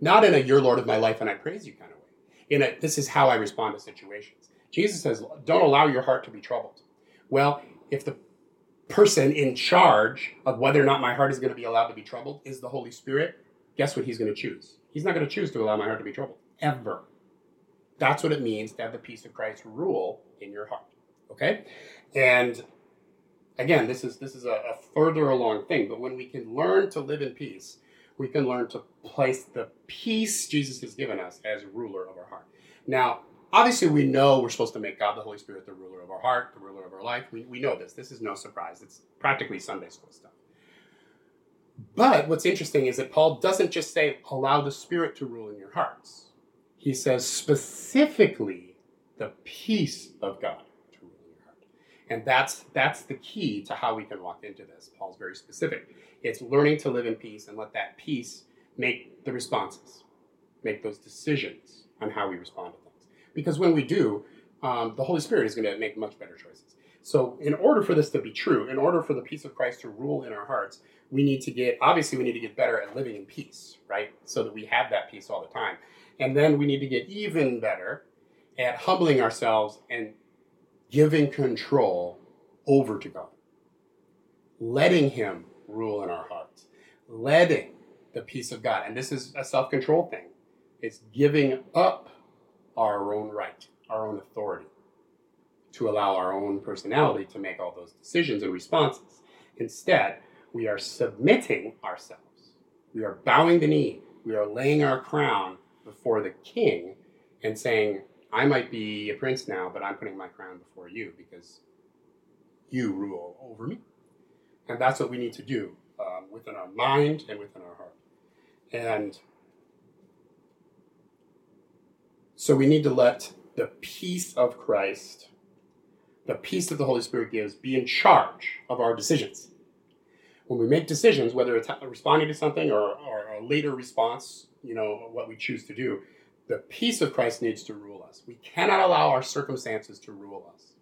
Not in a you're Lord of my life and I praise you kind of way. In a this is how I respond to situations. Jesus says, don't allow your heart to be troubled. Well, if the person in charge of whether or not my heart is going to be allowed to be troubled is the Holy Spirit, guess what he's going to choose? He's not going to choose to allow my heart to be troubled, ever. That's what it means to have the peace of Christ rule in your heart. Okay? And again, this is this is a, a further along thing, but when we can learn to live in peace, we can learn to place the peace Jesus has given us as ruler of our heart. Now, obviously we know we're supposed to make God the Holy Spirit the ruler of our heart, the ruler of our life. We, we know this. This is no surprise. It's practically Sunday school stuff. But what's interesting is that Paul doesn't just say, allow the Spirit to rule in your hearts. He says specifically the peace of God to rule your heart. And that's, that's the key to how we can walk into this. Paul's very specific. It's learning to live in peace and let that peace make the responses. make those decisions on how we respond to things. Because when we do, um, the Holy Spirit is going to make much better choices. So, in order for this to be true, in order for the peace of Christ to rule in our hearts, we need to get, obviously, we need to get better at living in peace, right? So that we have that peace all the time. And then we need to get even better at humbling ourselves and giving control over to God, letting Him rule in our hearts, letting the peace of God, and this is a self control thing, it's giving up our own right, our own authority to allow our own personality to make all those decisions and responses. Instead, we are submitting ourselves. We are bowing the knee. We are laying our crown before the king and saying, I might be a prince now, but I'm putting my crown before you because you rule over me. And that's what we need to do um, within our mind and within our heart. And so we need to let the peace of Christ the peace that the Holy Spirit gives be in charge of our decisions. When we make decisions, whether it's responding to something or, or a later response, you know, what we choose to do, the peace of Christ needs to rule us. We cannot allow our circumstances to rule us.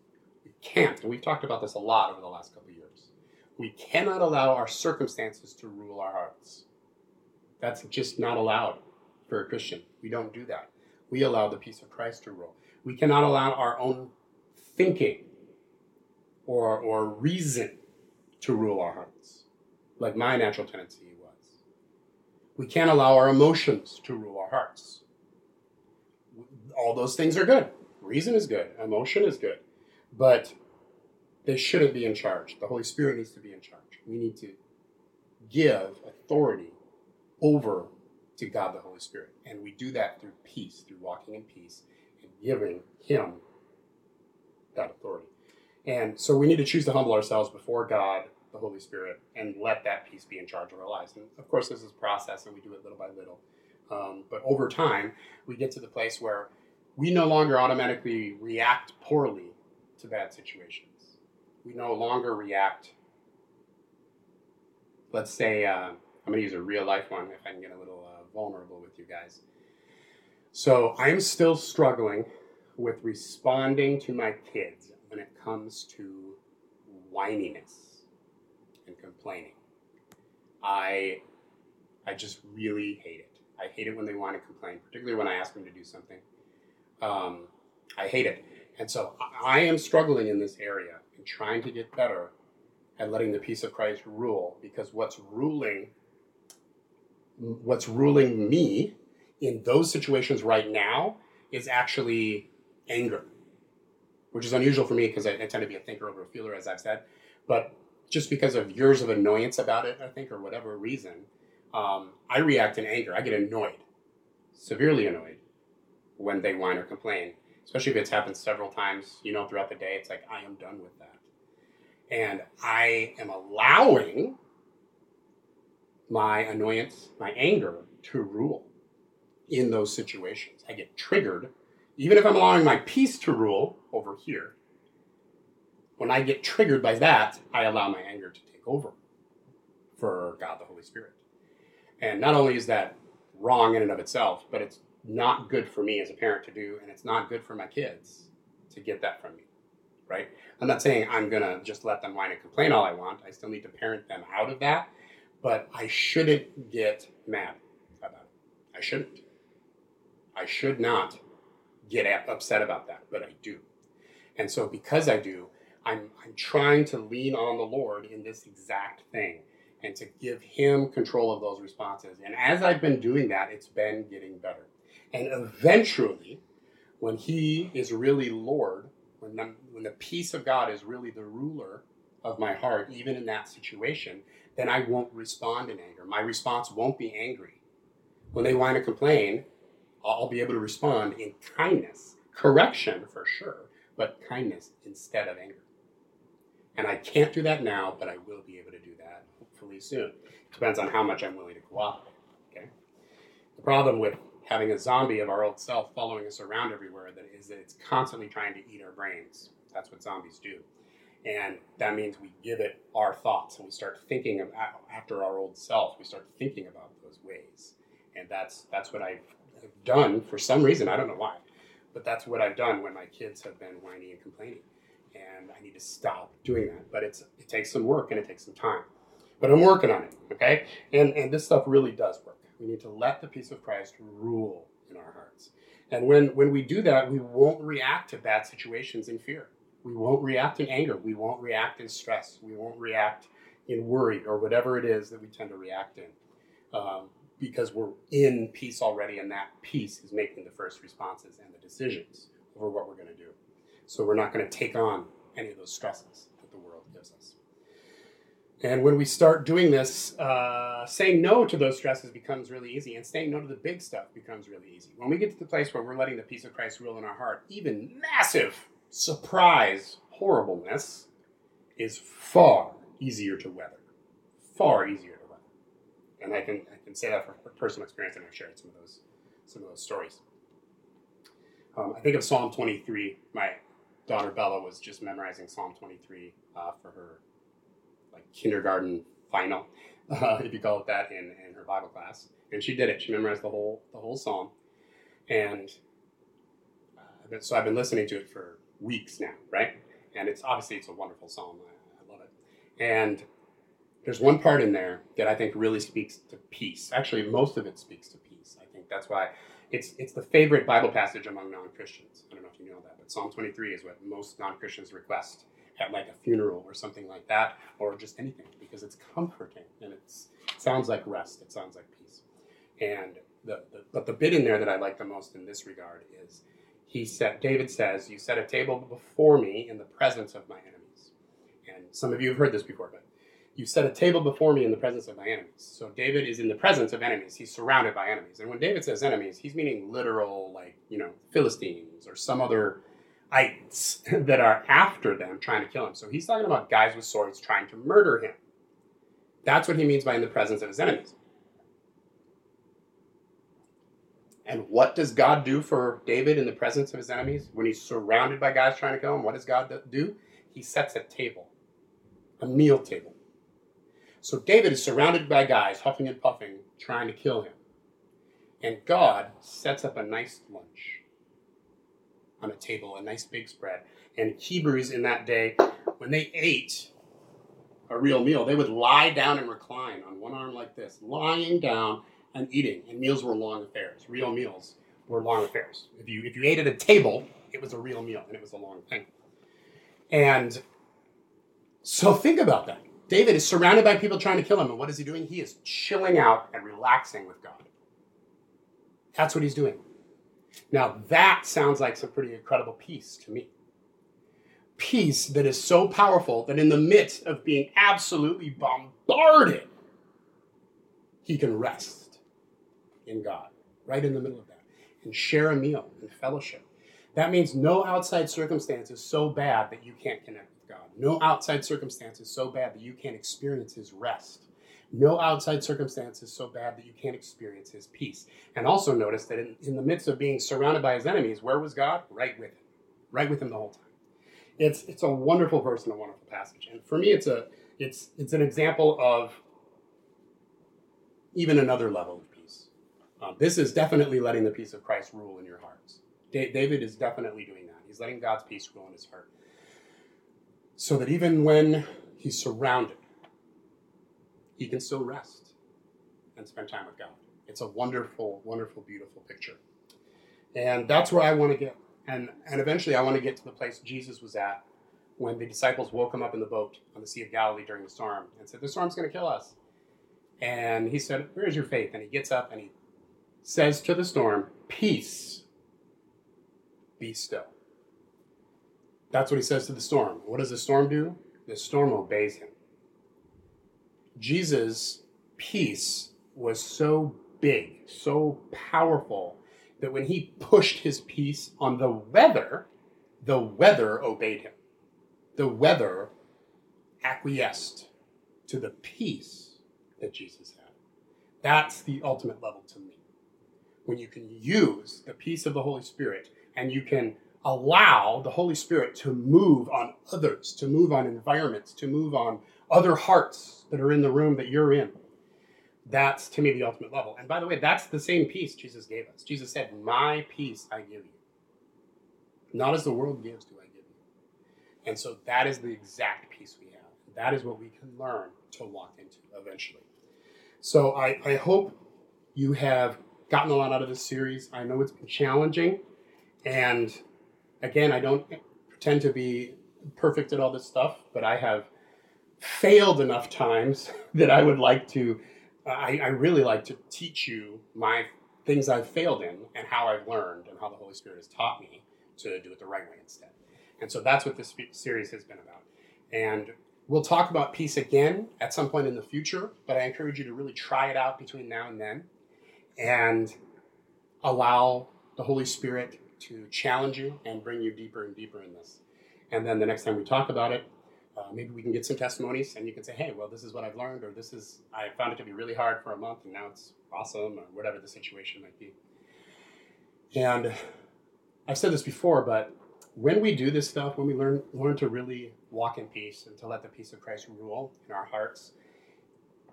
We can't. And we've talked about this a lot over the last couple years. We cannot allow our circumstances to rule our hearts. That's just not allowed for a Christian. We don't do that. We allow the peace of Christ to rule. We cannot allow our own thinking or, or reason to rule our hearts, like my natural tendency. We can't allow our emotions to rule our hearts. All those things are good. Reason is good, emotion is good, but they shouldn't be in charge. The Holy Spirit needs to be in charge. We need to give authority over to God the Holy Spirit. And we do that through peace, through walking in peace and giving Him that authority. And so we need to choose to humble ourselves before God, the Holy Spirit, and let that peace be in charge of our lives. And of course, this is a process, and we do it little by little. Um, but over time, we get to the place where we no longer automatically react poorly to bad situations. We no longer react. Let's say, uh, I'm going to use a real life one if I can get a little uh, vulnerable with you guys. So I'm still struggling with responding to my kids when it comes to whininess complaining. I I just really hate it. I hate it when they want to complain, particularly when I ask them to do something. Um, I hate it. And so I am struggling in this area and trying to get better at letting the peace of Christ rule because what's ruling what's ruling me in those situations right now is actually anger which is unusual for me because I, I, tend to be a thinker over a feeler, as I've said. But just because of years of annoyance about it, I think, or whatever reason, um, I react in anger. I get annoyed, severely annoyed, when they whine or complain, especially if it's happened several times, you know, throughout the day. It's like, I am done with that. And I am allowing my annoyance, my anger to rule in those situations. I get triggered even if I'm allowing my peace to rule over here, when I get triggered by that, I allow my anger to take over for God the Holy Spirit. And not only is that wrong in and of itself, but it's not good for me as a parent to do, and it's not good for my kids to get that from me. Right? I'm not saying I'm gonna just let them whine and complain all I want. I still need to parent them out of that, but I shouldn't get mad about it. I shouldn't. I should not get upset about that, but I do. And so because I do, I'm, I'm trying to lean on the Lord in this exact thing and to give Him control of those responses. And as I've been doing that, it's been getting better. And eventually, when He is really Lord, when the, when the peace of God is really the ruler of my heart, even in that situation, then I won't respond in anger. My response won't be angry. When they whine and complain, I'll be able to respond in kindness, correction for sure, but kindness instead of anger. And I can't do that now, but I will be able to do that hopefully soon. Depends on how much I'm willing to cooperate. Okay. The problem with having a zombie of our old self following us around everywhere that is that it's constantly trying to eat our brains. That's what zombies do. And that means we give it our thoughts and we start thinking of after our old self, we start thinking about those ways. And that's that's what I've done for some reason. I don't know why, but that's what I've done when my kids have been whining and complaining, and I need to stop doing that. But it's it takes some work and it takes some time, but I'm working on it. Okay, and and this stuff really does work. We need to let the peace of Christ rule in our hearts. And when, when we do that, we won't react to bad situations in fear. We won't react in anger. We won't react in stress. We won't react in worry or whatever it is that we tend to react in. Um, because we're in peace already, and that peace is making the first responses and the decisions over what we're going to do. So we're not going to take on any of those stresses that the world gives us. And when we start doing this, uh, saying no to those stresses becomes really easy, and saying no to the big stuff becomes really easy. When we get to the place where we're letting the peace of Christ rule in our heart, even massive surprise horribleness is far easier to weather. Far easier to weather. And I can, I can say that from personal experience, and I've shared some of those, some of those stories. Um, I think of Psalm 23. My daughter Bella was just memorizing Psalm 23 uh, for her like kindergarten final, uh, if you call it that, in, in her Bible class. And she did it. She memorized the whole the whole psalm, and uh, so I've been listening to it for weeks now, right? And it's obviously it's a wonderful psalm. I, I love it. And there's one part in there that I think really speaks to peace. Actually, most of it speaks to peace. I think that's why it's it's the favorite Bible passage among non-Christians. I don't know if you know that, but Psalm 23 is what most non-Christians request at like a funeral or something like that, or just anything, because it's comforting and it sounds like rest. It sounds like peace. And the, the but the bit in there that I like the most in this regard is he said David says, "You set a table before me in the presence of my enemies." And some of you have heard this before, but you set a table before me in the presence of my enemies. So David is in the presence of enemies. He's surrounded by enemies. And when David says enemies, he's meaning literal, like, you know, Philistines or some other ites that are after them trying to kill him. So he's talking about guys with swords trying to murder him. That's what he means by in the presence of his enemies. And what does God do for David in the presence of his enemies? When he's surrounded by guys trying to kill him, what does God do? He sets a table, a meal table. So David is surrounded by guys huffing and puffing, trying to kill him. And God sets up a nice lunch on a table, a nice big spread. And Hebrews in that day, when they ate a real meal, they would lie down and recline on one arm like this, lying down and eating. And meals were long affairs. Real meals were long affairs. If you if you ate at a table, it was a real meal and it was a long thing. And so think about that. David is surrounded by people trying to kill him, and what is he doing? He is chilling out and relaxing with God. That's what he's doing. Now, that sounds like some pretty incredible peace to me. Peace that is so powerful that in the midst of being absolutely bombarded, he can rest in God, right in the middle of that, and share a meal and fellowship. That means no outside circumstance is so bad that you can't connect. No outside circumstance is so bad that you can't experience his rest. No outside circumstance is so bad that you can't experience his peace. And also notice that in, in the midst of being surrounded by his enemies, where was God? Right with him. Right with him the whole time. It's, it's a wonderful verse and a wonderful passage. And for me, it's, a, it's, it's an example of even another level of peace. Um, this is definitely letting the peace of Christ rule in your hearts. Da- David is definitely doing that. He's letting God's peace rule in his heart. So that even when he's surrounded he can still rest and spend time with God. It's a wonderful, wonderful, beautiful picture. And that's where I want to get. And, and eventually I want to get to the place Jesus was at when the disciples woke him up in the boat on the Sea of Galilee during the storm and said, The storm's going to kill us. And he said, Where is your faith? And he gets up and he says to the storm, Peace, be still. That's what he says to the storm. What does the storm do? The storm obeys him. Jesus' peace was so big, so powerful, that when he pushed his peace on the weather, the weather obeyed him. The weather acquiesced to the peace that Jesus had. That's the ultimate level to me. When you can use the peace of the Holy Spirit and you can allow the Holy Spirit to move on others, to move on environments, to move on other hearts that are in the room that you're in. That's to me the ultimate level. And by the way, that's the same peace Jesus gave us. Jesus said, My peace I give you. Not as the world gives, do I give you. And so that is the exact peace we have. That is what we can learn to walk into eventually. So I, I hope you have gotten a lot out of this series. I know it's been challenging. And again, I don't pretend to be perfect at all this stuff, but I have failed enough times that I would like to, I, I really like to teach you my things I've failed in and how I've learned and how the Holy Spirit has taught me to do it the right way instead. And so that's what this series has been about. And we'll talk about peace again at some point in the future, but I encourage you to really try it out between now and then and allow the Holy Spirit to challenge you and bring you deeper and deeper in this. And then the next time we talk about it, uh, maybe we can get some testimonies and you can say, hey, well, this is what I've learned, or this is, I found it to be really hard for a month and now it's awesome, or whatever the situation might be. And I've said this before, but when we do this stuff, when we learn, learn to really walk in peace and to let the peace of Christ rule in our hearts,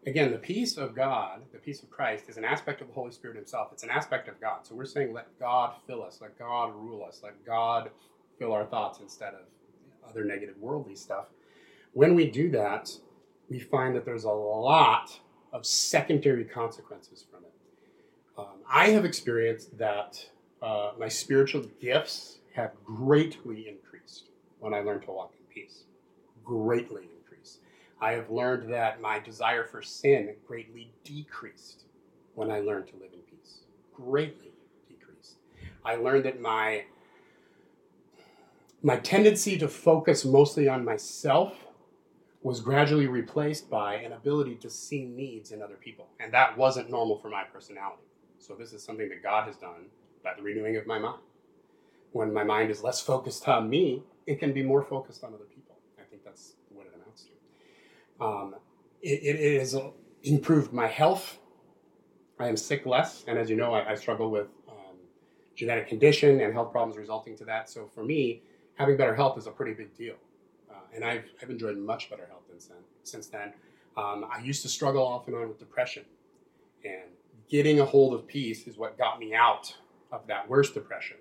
again, the peace of God, the peace of Christ, is an aspect of the Holy Spirit Himself. It's an aspect of God. So we're saying, let God fill us, let God rule us, let God fill our thoughts instead of other negative worldly stuff. When we do that, we find that there's a lot of secondary consequences from it. Um, I have experienced that uh, my spiritual gifts have greatly increased when I learned to walk in peace. Greatly. I have learned that my desire for sin greatly decreased when I learned to live in peace. Greatly decreased. I learned that my my tendency to focus mostly on myself was gradually replaced by an ability to see needs in other people. And that wasn't normal for my personality. So, this is something that God has done by the renewing of my mind. When my mind is less focused on me, it can be more focused on other people. I think that's what it amounts to. Um, it, it has improved my health. I am sick less. And as you know, I, I struggle with um, genetic condition and health problems resulting to that. So, for me, having better health is a pretty big deal. Uh, and I've, I've enjoyed much better health since then. Since then. Um, I used to struggle off and on with depression. And getting a hold of peace is what got me out of that worst depression.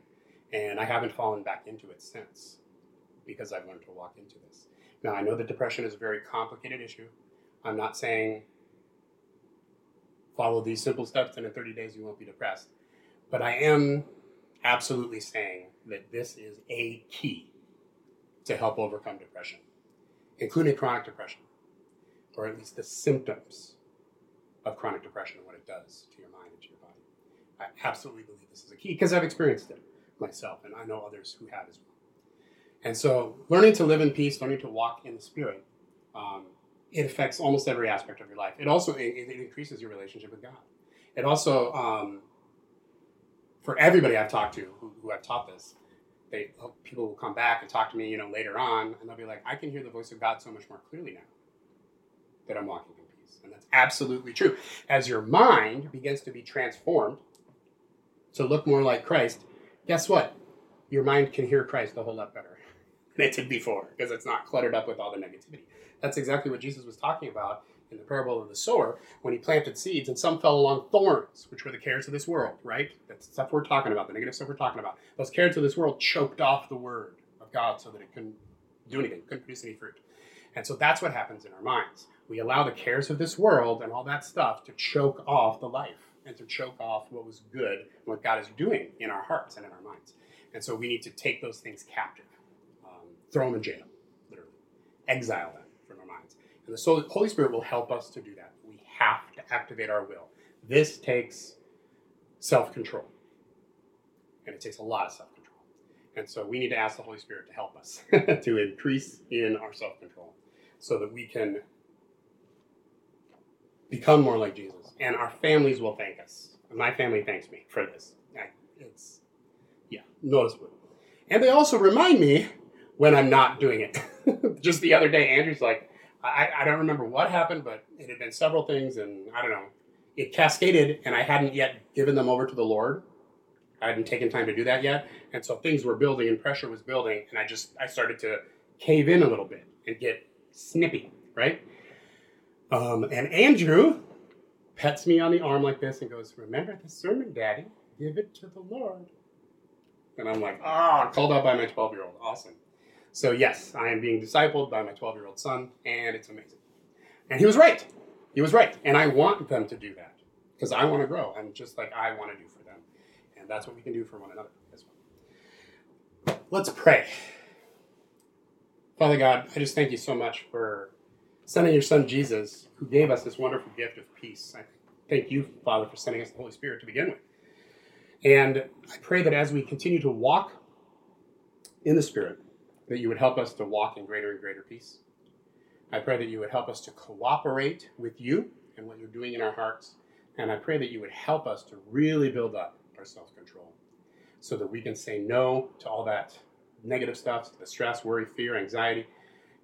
And I haven't fallen back into it since because I've learned to walk into this. Now, I know that depression is a very complicated issue. I'm not saying follow these simple steps and in 30 days you won't be depressed. But I am absolutely saying that this is a key to help overcome depression, including chronic depression, or at least the symptoms of chronic depression and what it does to your mind and to your body. I absolutely believe this is a key because I've experienced it myself, and I know others who have as well. And so, learning to live in peace, learning to walk in the Spirit, um, it affects almost every aspect of your life. It also it, it increases your relationship with God. It also um, for everybody I've talked to who, who I've taught this, they people will come back and talk to me, you know, later on, and they'll be like, I can hear the voice of God so much more clearly now that I'm walking in peace, and that's absolutely true. As your mind begins to be transformed to look more like Christ, guess what? Your mind can hear Christ a whole lot better than it did before because it's not cluttered up with all the negativity. That's exactly what Jesus was talking about in the parable of the sower when he planted seeds, and some fell along thorns, which were the cares of this world, right? That's stuff we're talking about, the negative stuff we're talking about. Those cares of this world choked off the word of God so that it couldn't do anything, couldn't produce any fruit. And so that's what happens in our minds. We allow the cares of this world and all that stuff to choke off the life and to choke off what was good and what God is doing in our hearts and in our minds. And so we need to take those things captive, throw them in jail, literally, exile them from our minds. and the Holy Spirit will help us to do that. We have to activate our will. This takes self control. And it takes a lot of self control. And so we need to ask the Holy Spirit to help us to increase in our self control so that we can become more like Jesus. And our families will thank us. My family thanks me for this. It's, yeah, noticeable. And they also remind me when I'm not doing it. Just the other day, Andrew's like, I, I don't remember what happened, but it had been several things, and I don't know. It cascaded, and I hadn't yet given them over to the Lord. I hadn't taken time to do that yet, and so things were building, and pressure was building, and I just I started to cave in a little bit and get snippy, right? Um, and Andrew pets me on the arm like this and goes, Remember the sermon, Daddy? Give it to the Lord. And I'm like, Ah, called out by my 12 year old. Awesome. So, yes, I am being discipled by my 12 year old son, and it's amazing. And he was right. He was right. And I want them to do that because I want to grow. And just like I want to do for them. And that's what we can do for one another as well. Let's pray. Father God, I just thank you so much for sending your son Jesus, who gave us this wonderful gift of peace. I thank you, Father, for sending us the Holy Spirit to begin with. And I pray that as we continue to walk in the Spirit, that you would help us to walk in greater and greater peace. I pray that you would help us to cooperate with you and what you're doing in our hearts. And I pray that you would help us to really build up our self control so that we can say no to all that negative stuff, the stress, worry, fear, anxiety,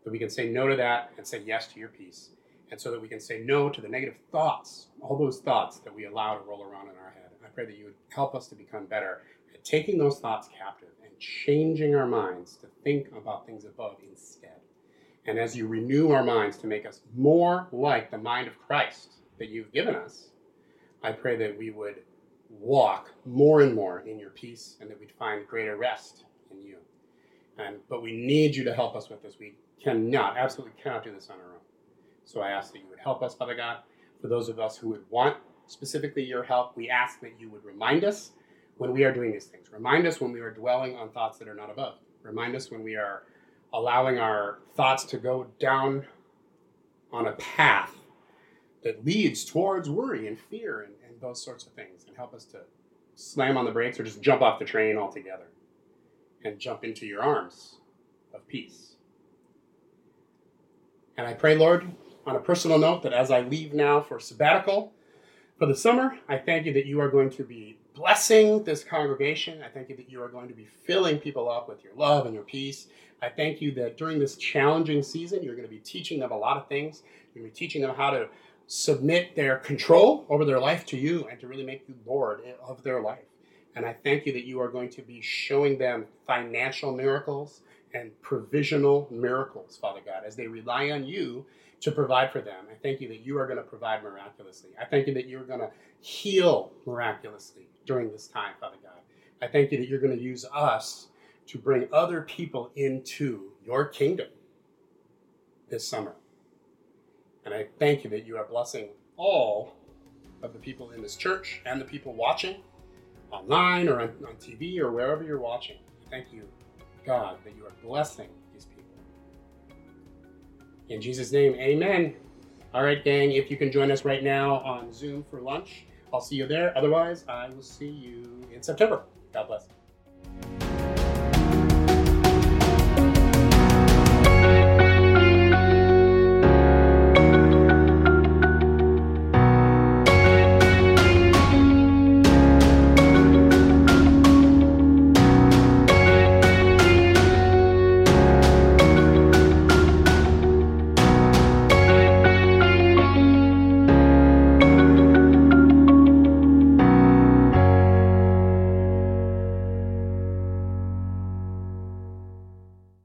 that we can say no to that and say yes to your peace. And so that we can say no to the negative thoughts, all those thoughts that we allow to roll around in our head. I pray that you would help us to become better at taking those thoughts captive changing our minds to think about things above instead. And as you renew our minds to make us more like the mind of Christ that you've given us, I pray that we would walk more and more in your peace and that we'd find greater rest in you. And, but we need you to help us with this. We cannot, absolutely cannot do this on our own. So I ask that you would help us, Father God. For those of us who would want specifically your help, we ask that you would remind us when we are doing these things. Remind us when we are dwelling on thoughts that are not above. Remind us when we are allowing our thoughts to go down on a path that leads towards worry and fear and, and those sorts of things and help us to slam on the brakes or just jump off the train altogether and jump into your arms of peace. And I pray, Lord, on a personal note, that as I leave now for sabbatical for the summer, I thank you that you are going to be blessing this congregation. I thank you that you are going to be filling people up with your love and your peace. I thank you that during this challenging season, you're going to be teaching them a lot of things. You're going to be teaching them how to submit their control over their life to you and to really make you Lord of their life. And I thank you that you are going to be showing them financial miracles and provisional miracles, Father God, as they rely on you to provide for them. I thank you that you are going to provide miraculously. I thank you that you're going to heal miraculously during this time, Father God. I thank you that you're going to use us to bring other people into your kingdom this summer. And I thank you that you are blessing all of the people in this church and the people watching online or on, on TV or wherever you're watching. Thank you, God, that you are blessing. In Jesus' name, amen. All right, gang, if you can join us right now on Zoom for lunch, I'll see you there. Otherwise, I will see you in September. God bless.